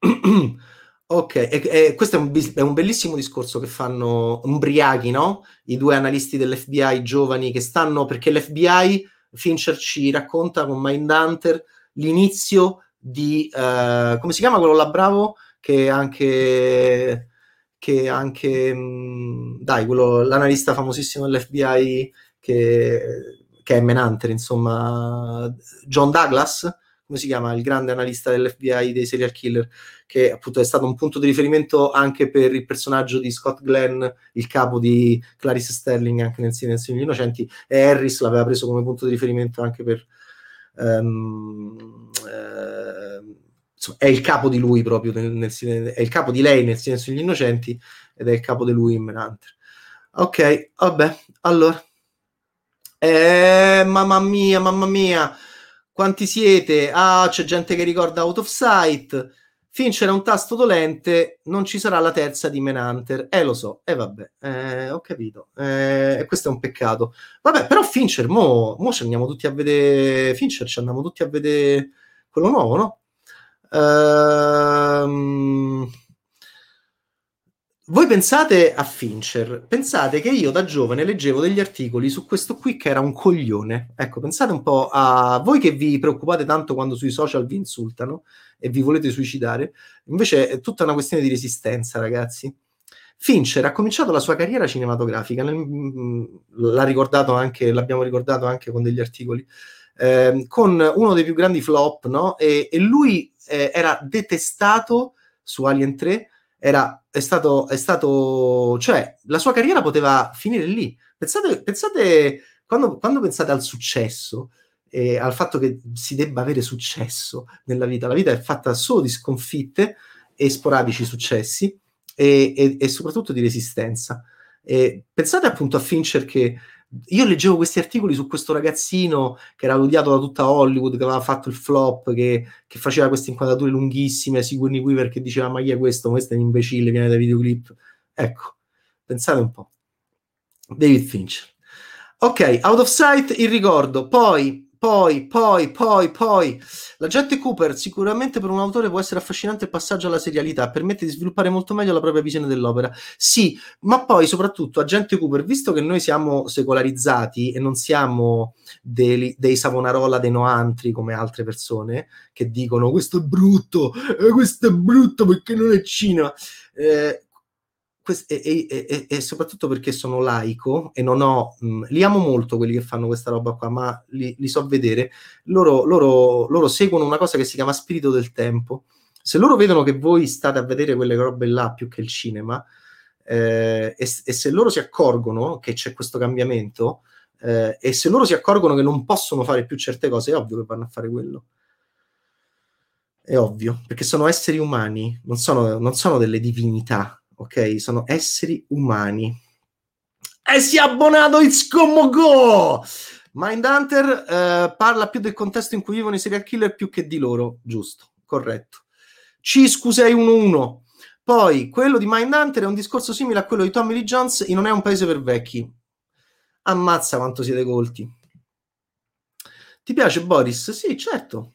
Ok, e, e questo è un, è un, bellissimo discorso che fanno umbriachi, no? I due analisti dell'FBI giovani che stanno, perché l'FBI, Fincher ci racconta con Mindhunter l'inizio di, uh, come si chiama quello là bravo? Che anche, che che anche, mh, dai, quello, l'analista famosissimo dell'FBI che, che è Menanter, insomma, John Douglas, come si chiama, il grande analista dell'FBI dei serial killer, che appunto è stato un punto di riferimento anche per il personaggio di Scott Glenn, il capo di Clarice Sterling anche nel Silenzio degli Innocenti, e Harris l'aveva preso come punto di riferimento anche per... Um, uh, è il capo di lui proprio, nel, nel, è il capo di lei nel Silenzio degli Innocenti ed è il capo di lui in Manhunter. Ok, vabbè, allora. Eh, mamma mia, mamma mia, quanti siete? Ah, c'è gente che ricorda Out of Sight. Fincher è un tasto dolente, non ci sarà la terza di Menhunter. Eh, lo so, eh, vabbè, eh, ho capito. Eh, questo è un peccato. Vabbè, però Fincher, mo, mo ci andiamo tutti a vedere... Fincher, ci andiamo tutti a vedere quello nuovo, no? Ehm... Voi pensate a Fincher, pensate che io da giovane leggevo degli articoli su questo qui che era un coglione. Ecco, pensate un po' a voi che vi preoccupate tanto quando sui social vi insultano e vi volete suicidare, invece è tutta una questione di resistenza, ragazzi. Fincher ha cominciato la sua carriera cinematografica, nel, mm, ricordato anche, l'abbiamo ricordato anche con degli articoli, eh, con uno dei più grandi flop, no? E, e lui eh, era detestato su Alien 3 era, è, stato, è stato, cioè la sua carriera poteva finire lì. Pensate, pensate quando, quando pensate al successo e al fatto che si debba avere successo nella vita, la vita è fatta solo di sconfitte e sporadici successi e, e, e soprattutto di resistenza. E pensate appunto a Fincher che io leggevo questi articoli su questo ragazzino che era odiato da tutta Hollywood, che aveva fatto il flop, che, che faceva queste inquadrature lunghissime, Sigourney Weaver che diceva ma chi è questo? Questo è un imbecille, viene dai videoclip. Ecco, pensate un po'. David Fincher. Ok, Out of Sight, il ricordo. Poi poi, poi, poi, poi. L'agente Cooper sicuramente per un autore può essere affascinante il passaggio alla serialità, permette di sviluppare molto meglio la propria visione dell'opera. Sì, ma poi soprattutto agente Cooper, visto che noi siamo secolarizzati e non siamo dei, dei Savonarola dei Noantri come altre persone che dicono questo è brutto, eh, questo è brutto perché non è cinema. Eh, e, e, e, e, soprattutto perché sono laico e non ho, mh, li amo molto quelli che fanno questa roba qua, ma li, li so vedere, loro, loro, loro, seguono una cosa che si chiama spirito del tempo. Se loro vedono che voi state a vedere quelle robe là più che il cinema, eh, e, se loro si accorgono che c'è questo cambiamento, eh, e se loro si accorgono che non possono fare più certe cose, è ovvio che vanno a fare quello. È ovvio, perché sono esseri umani, non sono, non sono delle divinità ok? Sono esseri umani. E si è abbonato It's Come Go! Mindhunter eh, parla più del contesto in cui vivono i serial killer più che di loro, giusto, corretto. Ciscu 611. Poi, quello di Mindhunter è un discorso simile a quello di Tommy Lee Jones in Non è un paese per vecchi. Ammazza quanto siete colti. Ti piace Boris? Sì, certo.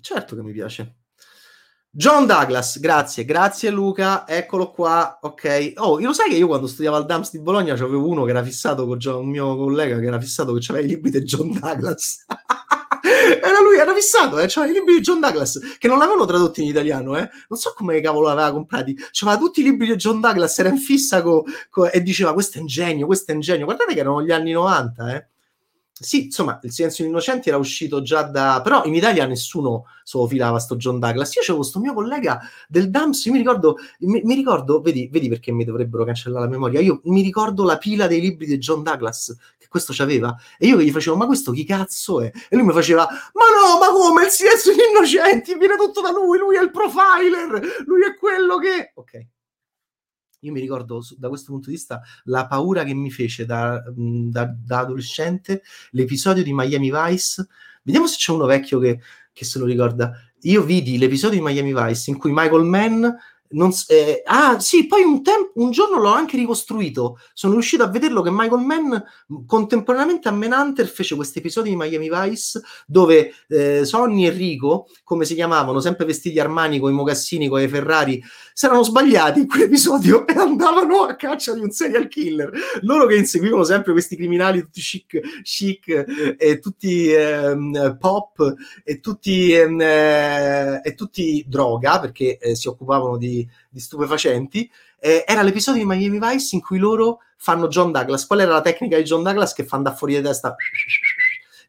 Certo che mi piace. John Douglas, grazie, grazie Luca, eccolo qua, ok. Oh, lo sai che io quando studiavo al DAMS di Bologna c'avevo uno che era fissato con un mio collega che era fissato che aveva i libri di John Douglas. era lui, era fissato, eh? c'aveva i libri di John Douglas, che non l'avevano tradotti in italiano, eh? Non so come cavolo l'aveva comprati. C'aveva tutti i libri di John Douglas, era in fissa co, co, e diceva questo è ingegno, questo è ingegno. Guardate che erano gli anni 90, eh? Sì, insomma, il silenzio degli innocenti era uscito già da... però in Italia nessuno se lo filava sto John Douglas. Io c'avevo questo mio collega del DAMS, io mi ricordo, mi, mi, ricordo, vedi, vedi perché mi dovrebbero cancellare la memoria, io mi ricordo la pila dei libri di John Douglas, che questo c'aveva, e io gli facevo, ma questo chi cazzo è? E lui mi faceva, ma no, ma come, il silenzio degli innocenti, viene tutto da lui, lui è il profiler, lui è quello che... Ok io mi ricordo da questo punto di vista la paura che mi fece da, da, da adolescente l'episodio di Miami Vice. Vediamo se c'è uno vecchio che, che se lo ricorda. Io vidi l'episodio di Miami Vice in cui Michael Mann non, eh, ah, sì, poi un, temp- un giorno l'ho anche ricostruito. Sono riuscito a vederlo che Michael Mann contemporaneamente a Manhunter fece questo episodio di Miami Vice dove eh, Sonny e Rico, come si chiamavano, sempre vestiti Armani con i mocassini, con i Ferrari, si erano sbagliati in quell'episodio e andavano a caccia di un serial killer. Loro che inseguivano sempre questi criminali tutti chic, chic e tutti ehm, pop e tutti, ehm, e tutti droga perché eh, si occupavano di di, stupefacenti eh, era l'episodio di Miami Vice in cui loro fanno John Douglas. Qual era la tecnica di John Douglas che fa da fuori di testa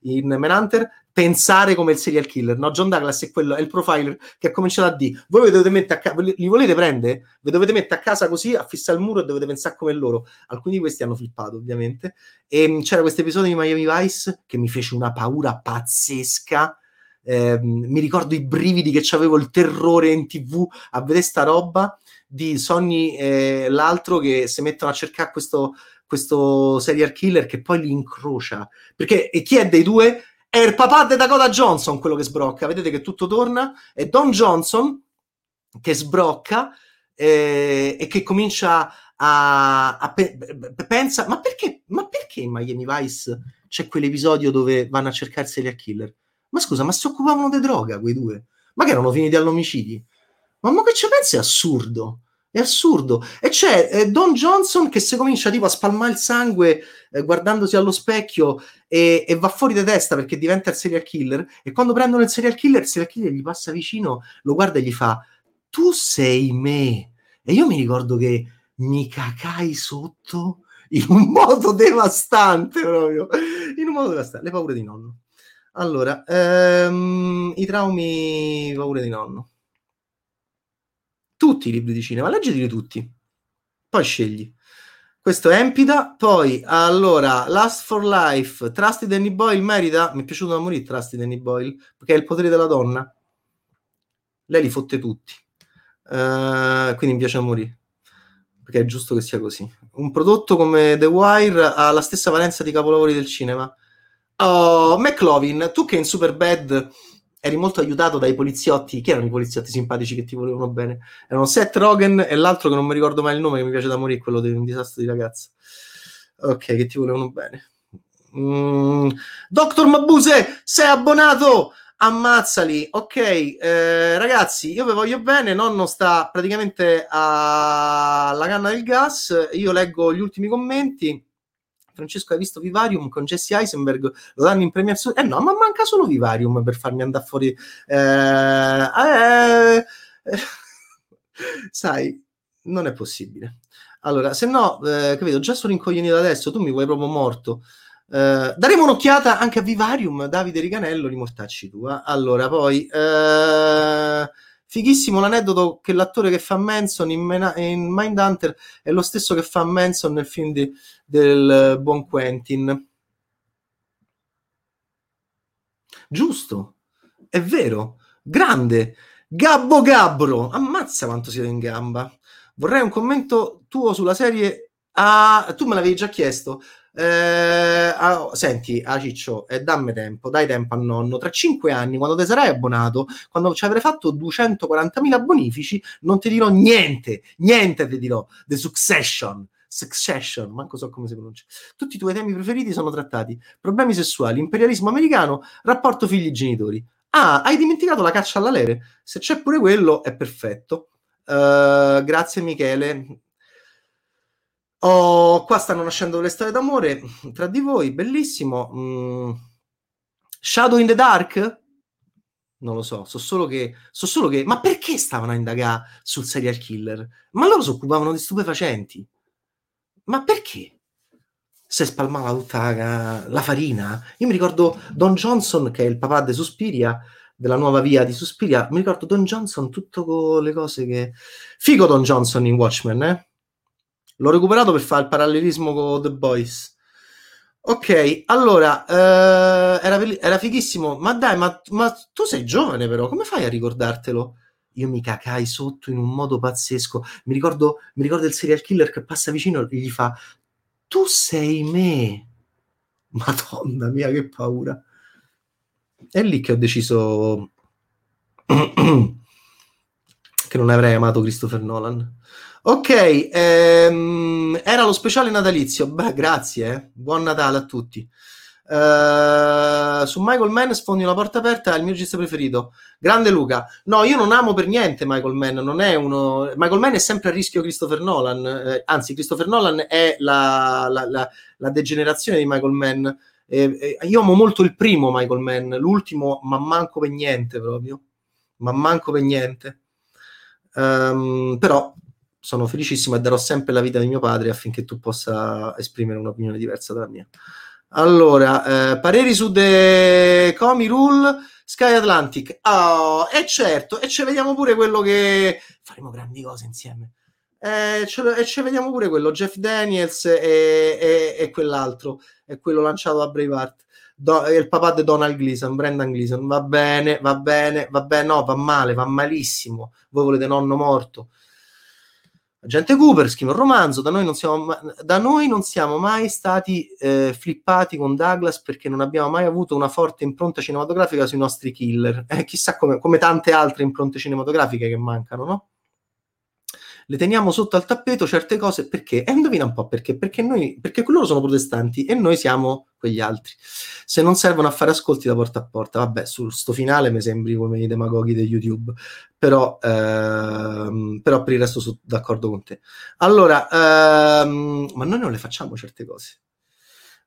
in Manhunter? Pensare come il serial killer. No, John Douglas è, quello, è il profiler che ha cominciato a dire: Voi dovete mettere a casa, li volete prendere? Vi dovete mettere a casa così, a fissare il muro e dovete pensare come loro. Alcuni di questi hanno flippato, ovviamente. E mm, c'era questo episodio di Miami Vice che mi fece una paura pazzesca. Eh, mi ricordo i brividi che avevo, il terrore in tv a vedere sta roba di Sonny e l'altro che si mettono a cercare questo, questo serial killer che poi li incrocia. Perché e chi è dei due? È il papà di Dakota Johnson quello che sbrocca. Vedete che tutto torna. È Don Johnson che sbrocca eh, e che comincia a, a pe- pensa ma perché, ma perché in Miami Vice c'è quell'episodio dove vanno a cercare il serial killer? Ma scusa, ma si occupavano di droga quei due? Ma che erano finiti all'omicidio? Ma mo che ci pensi è assurdo. È assurdo. E c'è eh, Don Johnson che se comincia tipo a spalmare il sangue eh, guardandosi allo specchio e, e, va fuori di testa perché diventa il serial killer. E quando prendono il serial killer, il serial killer gli passa vicino, lo guarda e gli fa: Tu sei me. E io mi ricordo che mi cacai sotto in un modo devastante proprio. In un modo devastante. Le paure di nonno. Allora, ehm, i traumi, paure di nonno tutti i libri di cinema, leggeteli tutti, poi scegli. Questo è Empida, poi allora Last for Life, Trusty Danny Boyle merita, mi è piaciuto da morire Trusty Danny Boyle, perché è il potere della donna. Lei li fotte tutti, uh, quindi mi piace da morire, perché è giusto che sia così. Un prodotto come The Wire ha la stessa valenza di capolavori del cinema. Oh, McLovin, tu che in Superbad eri molto aiutato dai poliziotti, che erano i poliziotti simpatici che ti volevano bene? Erano Seth Rogen e l'altro che non mi ricordo mai il nome, che mi piace da morire, quello di un disastro di ragazza. Ok, che ti volevano bene. Mm. Doctor Mabuse, sei abbonato? Ammazzali. Ok, eh, ragazzi, io vi voglio bene. Nonno sta praticamente alla canna del gas. Io leggo gli ultimi commenti. Francesco, hai visto Vivarium con Jesse Eisenberg? Lo danno in premiazione? Eh no, ma manca solo Vivarium per farmi andare fuori. Eh, eh, eh, sai, non è possibile. Allora, se no, eh, capito, già sono incoglionito adesso, tu mi vuoi proprio morto. Uh, daremo un'occhiata anche a Vivarium, Davide Riganello, li mortacci tu. Eh? Allora, poi uh, Fighissimo l'aneddoto che l'attore che fa Manson in, Men- in Mindhunter è lo stesso che fa Manson nel film di, del buon Quentin. Giusto, è vero, grande. Gabbo Gabbro, ammazza quanto siete in gamba. Vorrei un commento tuo sulla serie. Ah, tu me l'avevi già chiesto. Eh, ah, senti, ah, Ciccio, eh, dammi tempo, dai tempo a nonno. Tra cinque anni, quando ti sarai abbonato, quando ci avrai fatto 240.000 bonifici, non ti dirò niente, niente ti dirò. The Succession. Succession, manco so come si pronuncia. Tutti i tuoi temi preferiti sono trattati: problemi sessuali, imperialismo americano, rapporto figli-genitori. Ah, hai dimenticato la caccia alla leve? Se c'è pure quello, è perfetto. Uh, grazie Michele, Oh, qua stanno nascendo le storie d'amore tra di voi, bellissimo. Mm. Shadow in the Dark? Non lo so, so solo che, so solo che... Ma perché stavano a indagare sul serial killer? Ma loro si occupavano di stupefacenti. Ma perché? Se spalmava tutta la, la farina. Io mi ricordo Don Johnson, che è il papà di Suspiria, della nuova via di Suspiria. Mi ricordo Don Johnson, tutto con le cose che... Figo Don Johnson in Watchmen, eh? L'ho recuperato per fare il parallelismo con The Boys. Ok, allora, eh, era, era, fighissimo, ma dai, ma, ma, tu sei giovane però, come fai a ricordartelo? Io mi cacai sotto in un modo pazzesco. Mi ricordo, mi ricordo il serial killer che passa vicino e gli fa, tu sei me. Madonna mia, che paura. È lì che ho deciso che non avrei amato Christopher Nolan. Ok, ehm, era lo speciale natalizio. Beh, grazie, eh. buon Natale a tutti. Uh, su Michael Mann sfondi una porta aperta, è il mio regista preferito. Grande Luca. No, io non amo per niente Michael Mann, non è uno... Michael Mann è sempre a rischio Christopher Nolan, eh, anzi Christopher Nolan è la, la, la, la degenerazione di Michael Mann. Eh, eh, io amo molto il primo Michael Mann, l'ultimo ma manco per niente proprio, ma manco per niente. Um, però sono felicissimo e darò sempre la vita di mio padre affinché tu possa esprimere un'opinione diversa dalla mia. Allora, eh, pareri su The Comi Rule Sky Atlantic. Oh, e certo, e ci vediamo pure quello che faremo grandi cose insieme. Eh, e ci vediamo pure quello Jeff Daniels e, e, e quell'altro, è quello lanciato da Braveheart. Do, il papà di Donald Gleason, Brendan Gleason. Va bene, va bene, va bene, no, va male, va malissimo. Voi volete nonno morto. Agente Cooper scrive un romanzo, da noi non siamo, da noi non siamo mai stati eh, flippati con Douglas perché non abbiamo mai avuto una forte impronta cinematografica sui nostri killer. Eh, chissà come, come tante altre impronte cinematografiche che mancano, no? Le teniamo sotto al tappeto certe cose perché? E indovina un po' perché? Perché, noi, perché loro sono protestanti e noi siamo quegli altri. Se non servono a fare ascolti da porta a porta, vabbè, su sto finale mi sembri come i demagoghi di YouTube, però, ehm, però per il resto sono d'accordo con te. Allora, ehm, ma noi non le facciamo certe cose.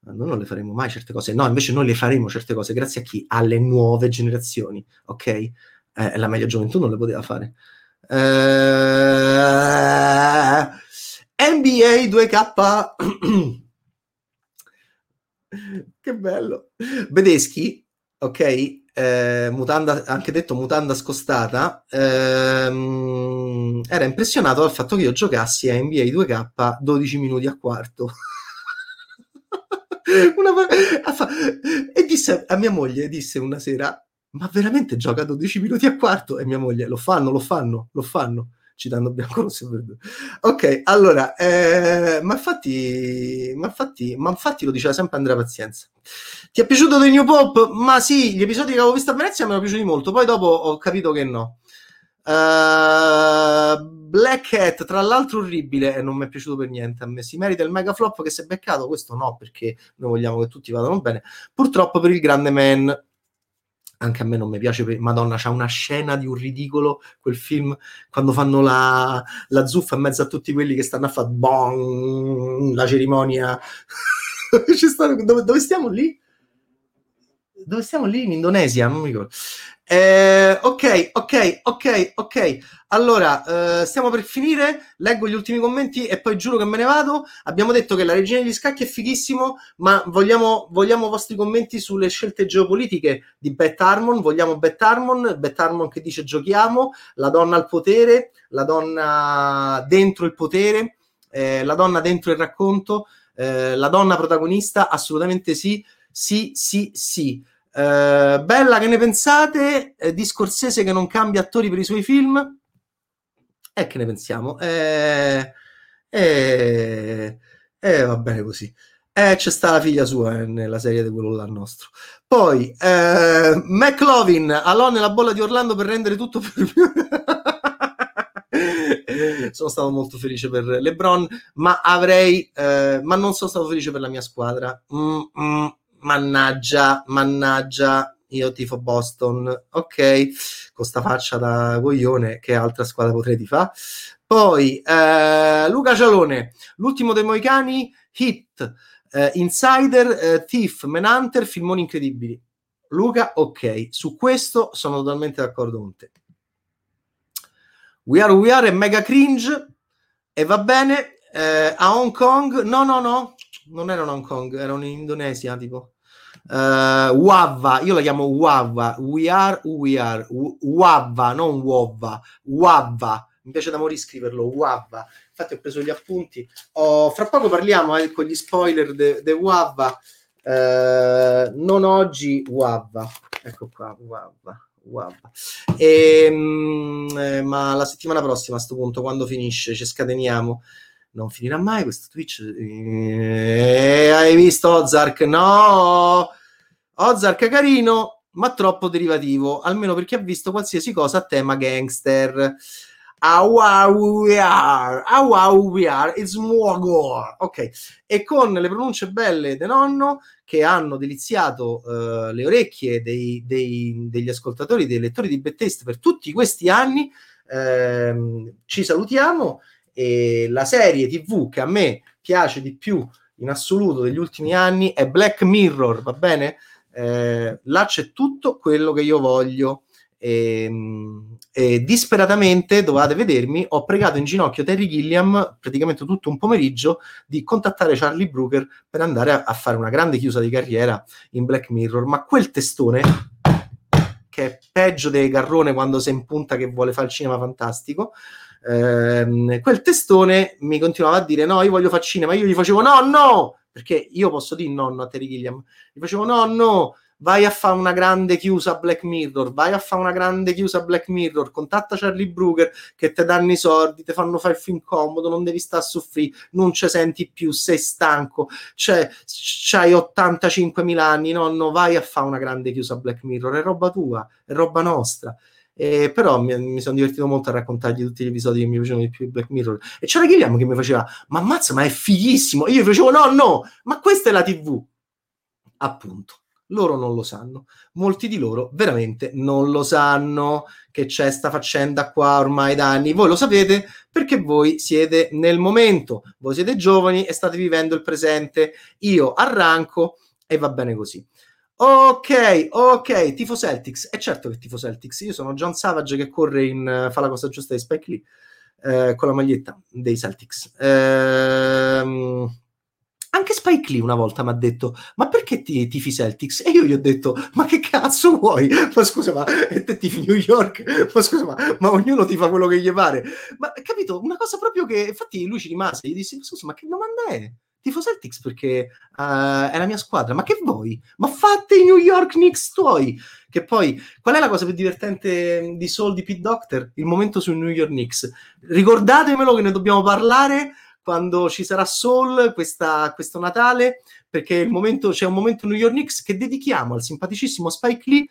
Noi non le faremo mai certe cose, no, invece noi le faremo certe cose grazie a chi? Alle nuove generazioni, ok? Eh, la media gioventù non le poteva fare. Eh, NBA 2K. che bello. Bedeschi, ok, eh, mutanda, anche detto mutanda scostata, ehm, era impressionato dal fatto che io giocassi a NBA 2K 12 minuti a quarto. una, e disse a mia moglie, disse una sera, ma veramente gioca 12 minuti a quarto? E mia moglie, lo fanno, lo fanno, lo fanno, citando Biancorosso per due. Ok, allora, eh, ma, infatti, ma, infatti, ma infatti lo diceva sempre Andrea Pazienza. Ti è piaciuto The New Pop? Ma sì, gli episodi che avevo visto a Venezia mi erano piaciuti molto, poi dopo ho capito che no. Uh, Black Cat, tra l'altro orribile e non mi è piaciuto per niente a me, si merita il mega flop che si è beccato, questo no perché noi vogliamo che tutti vadano bene, purtroppo per il grande man anche a me non mi piace, Madonna, c'ha una scena di un ridicolo quel film quando fanno la, la zuffa in mezzo a tutti quelli che stanno a fare la cerimonia. dove, dove stiamo lì? Dove stiamo lì? In Indonesia, non mi ricordo. Eh, ok, ok, ok, ok. Allora, eh, stiamo per finire. Leggo gli ultimi commenti e poi giuro che me ne vado. Abbiamo detto che la regina degli scacchi è fighissimo, ma vogliamo, vogliamo vostri commenti sulle scelte geopolitiche di Bet Harmon. Vogliamo Bet Harmon, Bet Harmon che dice giochiamo, la donna al potere, la donna dentro il potere, eh, la donna dentro il racconto, eh, la donna protagonista, assolutamente sì, sì, sì, sì. Uh, bella, che ne pensate? Eh, di Scorsese che non cambia attori per i suoi film? Eh, che ne pensiamo? Eh, eh, eh, va bene così. Eh, c'è sta la figlia sua eh, nella serie di quello là nostro. Poi, eh, McLovin, Alò nella bolla di Orlando per rendere tutto per sono stato molto felice per LeBron, ma avrei, eh, ma non sono stato felice per la mia squadra. Mm, mm, mannaggia, mannaggia, io tifo Boston, ok, con sta faccia da coglione, che altra squadra potrei fare? Poi eh, Luca Cialone, l'ultimo dei Moicani, Hit, eh, Insider, eh, Thief, Menhunter, filmoni incredibili. Luca, ok, su questo sono totalmente d'accordo con te. We Are We Are è mega cringe e va bene. Eh, a Hong Kong, no, no, no, non erano Hong Kong, erano in Indonesia, tipo. Uh, Wava, io la chiamo Wava, We Are Who We Are, Wava, non Wova, Wava, mi piace da morire scriverlo, Wava. Infatti ho preso gli appunti. Oh, fra poco parliamo eh, con gli spoiler de, de. Uh, non oggi, Wava. Ecco qua, Wava. Wow. E, eh, ma la settimana prossima a questo punto, quando finisce, ci scateniamo non finirà mai questo Twitch. Eh, hai visto Ozark? No! Ozark carino, ma troppo derivativo, almeno per chi ha visto qualsiasi cosa a tema gangster. Ah wow we are, ah wow we are, it's more Ok, e con le pronunce belle del nonno che hanno deliziato uh, le orecchie dei, dei, degli ascoltatori, dei lettori di Bettest per tutti questi anni, ehm, ci salutiamo e la serie TV che a me piace di più in assoluto degli ultimi anni è Black Mirror, va bene? Eh, là c'è tutto quello che io voglio E, e, disperatamente, dovete vedermi, ho pregato in ginocchio Terry Gilliam praticamente tutto un pomeriggio di contattare Charlie Brooker per andare a, a fare una grande chiusa di carriera in Black Mirror, ma quel testone che è peggio dei Garrone quando si impunta che vuole fare il cinema fantastico. Ehm, quel testone mi continuava a dire: No, io voglio fare cinema. Io gli facevo: No, no, perché io posso dire nonno a Terry Gilliam. Gli facevo: No, no, vai a fare una grande chiusa a Black Mirror, vai a fare una grande chiusa a Black Mirror, contatta Charlie Brooker che ti danno i soldi, ti fanno fare il film comodo, non devi stare a soffrire, non ci senti più, sei stanco, cioè, c'hai 85.000 anni, nonno, vai a fare una grande chiusa a Black Mirror, è roba tua, è roba nostra. Eh, però mi, mi, sono divertito molto a raccontargli tutti gli episodi che mi piacevano di più di Black Mirror. E c'era Guillermo che mi faceva ma ammazza ma è fighissimo io gli facevo no no ma questa è la tv appunto loro non lo sanno. Molti di loro veramente non lo sanno che c'è sta faccenda qua ormai da anni. Voi lo sapete perché voi siete nel momento, voi siete giovani e state vivendo il presente. Io arranco e va bene così. Ok, ok, tifo Celtics. È certo che tifo Celtics. Io sono John Savage che corre in fa la cosa giusta di Spike Lee eh, con la maglietta dei Celtics. Ehm anche Spike Lee una volta mi ha detto: Ma perché ti tifi Celtics? E io gli ho detto: Ma che cazzo vuoi? Ma scusa, ma te tifi New York? Ma scusa, ma, ma ognuno ti fa quello che gli pare. Ma capito? Una cosa proprio che infatti lui ci rimase. Gli disse: Scusa, ma che domanda è? Tifo Celtics perché uh, è la mia squadra. Ma che vuoi? Ma fate i New York Knicks tuoi. Che poi, qual è la cosa più divertente di Soul di Pete Doctor? Il momento sui New York Knicks. Ricordatemelo che ne dobbiamo parlare quando ci sarà Soul questa, questo Natale, perché momento, c'è un momento New York Knicks che dedichiamo al simpaticissimo Spike Lee.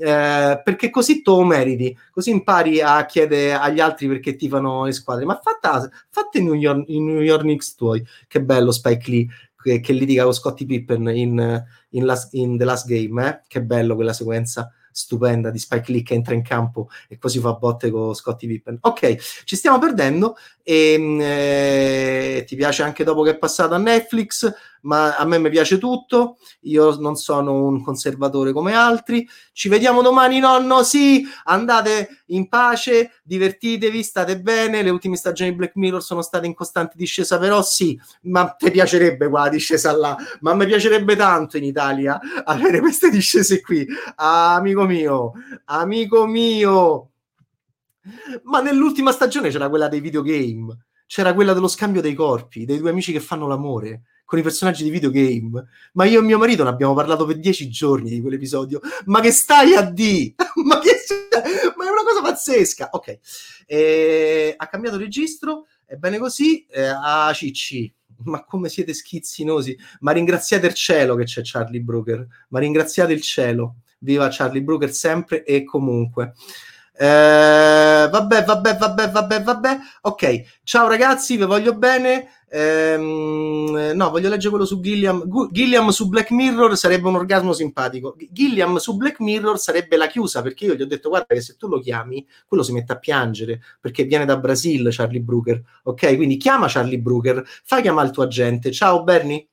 Eh, perché così tu meriti, così impari a chiedere agli altri perché ti fanno le squadre. Ma fatta, fate i New, York, i New York Knicks tuoi, che bello Spike Lee che, che litiga con Scottie Pippen in, in, last, in The Last Game, eh? che bello quella sequenza stupenda di Spike Lee che entra in campo e poi si fa botte con Scottie Pippen. Ok, ci stiamo perdendo e ehm, eh, ti piace anche dopo che è passato a Netflix, ma a me mi piace tutto, io non sono un conservatore come altri. Ci vediamo domani, nonno, sì, andate in pace, divertitevi, state bene, le ultime stagioni di Black Mirror sono state in costante discesa, però sì, ma ti piacerebbe qua la discesa là, ma mi piacerebbe tanto in Italia avere queste discese qui. Ah, amico mio, amico mio. Ma nell'ultima stagione c'era quella dei videogame, c'era quella dello scambio dei corpi, dei due amici che fanno l'amore con i personaggi di videogame. Ma io e mio marito ne abbiamo parlato per dieci giorni di quell'episodio. Ma che stai a di? Ma che ma è una cosa pazzesca. Ok, eh, ha cambiato registro, è bene così. Eh, a Cicci, ma come siete schizzinosi. Ma ringraziate il cielo che c'è Charlie Brooker. Ma ringraziate il cielo. Viva Charlie Brooker sempre e comunque. Eh, vabbè, vabbè, vabbè, vabbè, vabbè. Ok, ciao ragazzi, vi voglio bene. Ehm, no, voglio leggere quello su Gilliam. Gilliam su Black Mirror sarebbe un orgasmo simpatico. Gilliam su Black Mirror sarebbe la chiusa perché io gli ho detto: Guarda, che se tu lo chiami, quello si mette a piangere perché viene da Brasil. Charlie Brooker, ok? Quindi chiama Charlie Brooker, fai chiamare il tuo agente. Ciao Bernie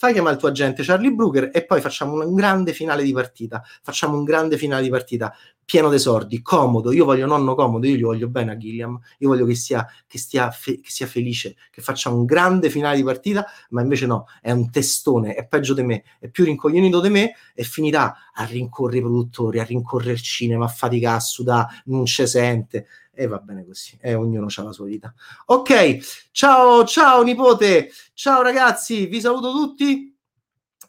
fai chiamare il tuo agente Charlie Brooker e poi facciamo un grande finale di partita. Facciamo un grande finale di partita pieno d'esordi, comodo. Io voglio nonno comodo, io gli voglio bene a Gilliam. Io voglio che sia, che stia fe- che sia felice, che faccia un grande finale di partita, ma invece no, è un testone, è peggio di me, è più rincoglionito di me e finirà a rincorrere i produttori, a rincorrere il cinema, a faticare, a sudare, non ci sente e va bene così, e ognuno ha la sua vita. Ok, ciao, ciao nipote, ciao ragazzi, vi saluto tutti.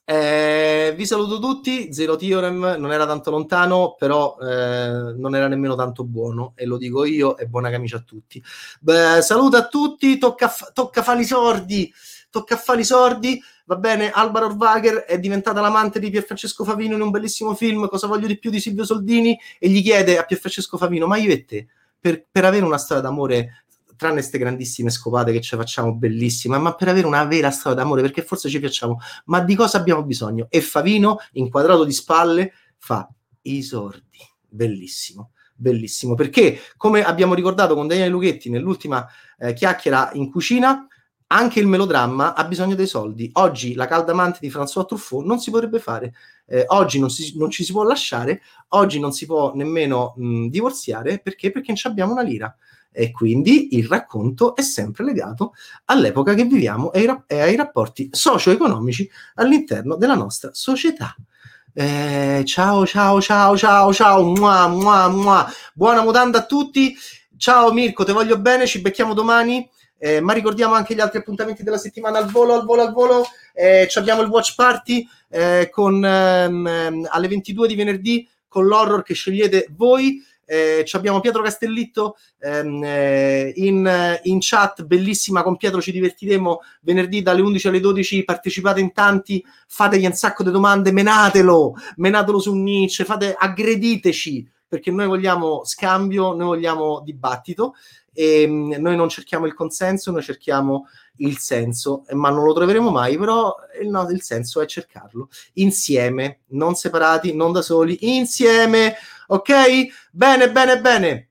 Eh, vi saluto tutti. Zero Theorem non era tanto lontano, però eh, non era nemmeno tanto buono. E lo dico io. E buona camicia a tutti. Beh, saluto a tutti. Tocca, tocca fare i sordi. Tocca fare i sordi. Va bene. Alvaro Orvager è diventata l'amante di Pier Francesco Favino in un bellissimo film. Cosa voglio di più di Silvio Soldini? E gli chiede a Pier Francesco Favino: Ma io e te? Per, per avere una storia d'amore tranne queste grandissime scopate che ci facciamo bellissime, ma per avere una vera storia d'amore, perché forse ci piacciamo, ma di cosa abbiamo bisogno? E Favino, inquadrato di spalle, fa i sordi. Bellissimo, bellissimo, perché come abbiamo ricordato con Daniele Lughetti nell'ultima eh, chiacchiera in cucina, anche il melodramma ha bisogno dei soldi. Oggi la caldamante di François Truffaut non si potrebbe fare, eh, oggi non, si, non, ci si può lasciare, oggi non si può nemmeno mh, divorziare perché? Perché non abbiamo una lira. E quindi il racconto è sempre legato all'epoca che viviamo e ai, e ai rapporti socio-economici all'interno della nostra società. Eh, ciao, ciao, ciao, ciao, ciao, mua, mua, mua. buona mutanda a tutti. Ciao Mirko, ti voglio bene, ci becchiamo domani. Eh, ma ricordiamo anche gli altri appuntamenti della settimana al volo, al volo, al volo. Eh, abbiamo il watch party eh, con, ehm, alle 22 di venerdì con l'horror che scegliete voi. Eh, abbiamo Pietro Castellitto ehm, eh, in, in, chat, bellissima con Pietro, ci divertiremo venerdì dalle 11 alle 12, partecipate in tanti, fategli un sacco di domande, menatelo, menatelo su Nietzsche, fate, aggrediteci, perché noi vogliamo scambio, noi vogliamo dibattito e ehm, noi non cerchiamo il consenso, noi cerchiamo il senso, ma non lo troveremo mai, però no, il senso è cercarlo insieme, non separati, non da soli, insieme, ok? Bene, bene, bene.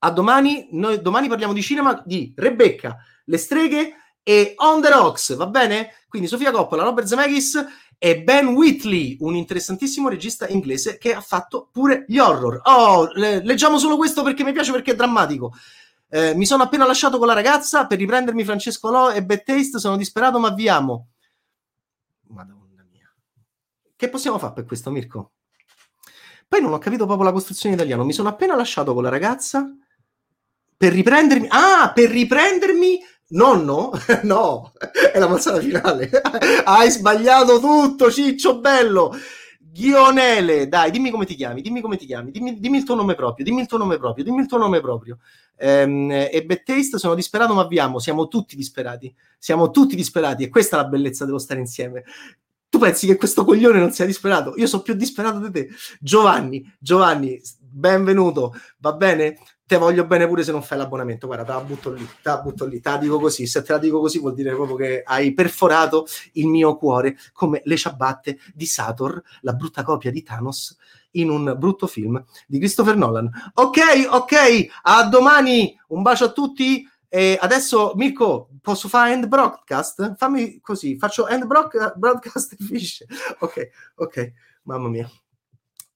A domani, noi domani parliamo di cinema di Rebecca, Le streghe e On the Rocks, va bene? Quindi Sofia Coppola, Robert Zemeckis e Ben Whitley, un interessantissimo regista inglese che ha fatto pure gli horror. Oh, le- leggiamo solo questo perché mi piace perché è drammatico. Eh, mi sono appena lasciato con la ragazza per riprendermi Francesco Lo e Bad Taste. Sono disperato, ma vi amo. Madonna mia. Che possiamo fare per questo, Mirko? Poi non ho capito proprio la costruzione italiana. Mi sono appena lasciato con la ragazza per riprendermi. Ah, per riprendermi. Nonno? no, è la mozzata finale. Hai sbagliato tutto, Ciccio bello. Ghionele, dai, dimmi come ti chiami, dimmi come ti chiami, dimmi, dimmi, il tuo nome proprio, dimmi il tuo nome proprio, dimmi il tuo nome proprio. Ehm, e Bad Taste, sono disperato ma vi amo, siamo tutti disperati, siamo tutti disperati e questa è la bellezza dello stare insieme. Tu pensi che questo coglione non sia disperato? Io sono più disperato di te. Giovanni, Giovanni, benvenuto, va bene? Te voglio bene pure se non fai l'abbonamento. Guarda, te la butto lì, te la butto lì, te la dico così. Se te la dico così vuol dire proprio che hai perforato il mio cuore come le ciabatte di Sator, la brutta copia di Thanos in un brutto film di Christopher Nolan. Ok, ok, a domani, un bacio a tutti. E adesso, Mirko, posso fare end broadcast? Fammi così, faccio end broadcast e finisce. Ok, ok, mamma mia.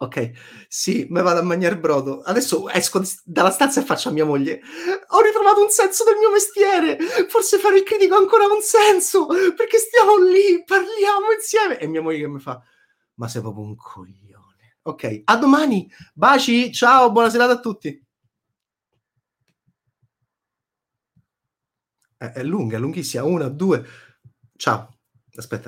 Ok, sì, mi vado a mangiare brodo. Adesso esco dalla stanza e faccio a mia moglie. Ho ritrovato un senso del mio mestiere. Forse fare il critico ha ancora un senso. Perché stiamo lì, parliamo insieme. E mia moglie che mi fa: Ma sei proprio un coglione. Ok, a domani. Baci, ciao, buona serata a tutti. È, è lunga, è lunghissima. Una, due. Ciao. Aspetta.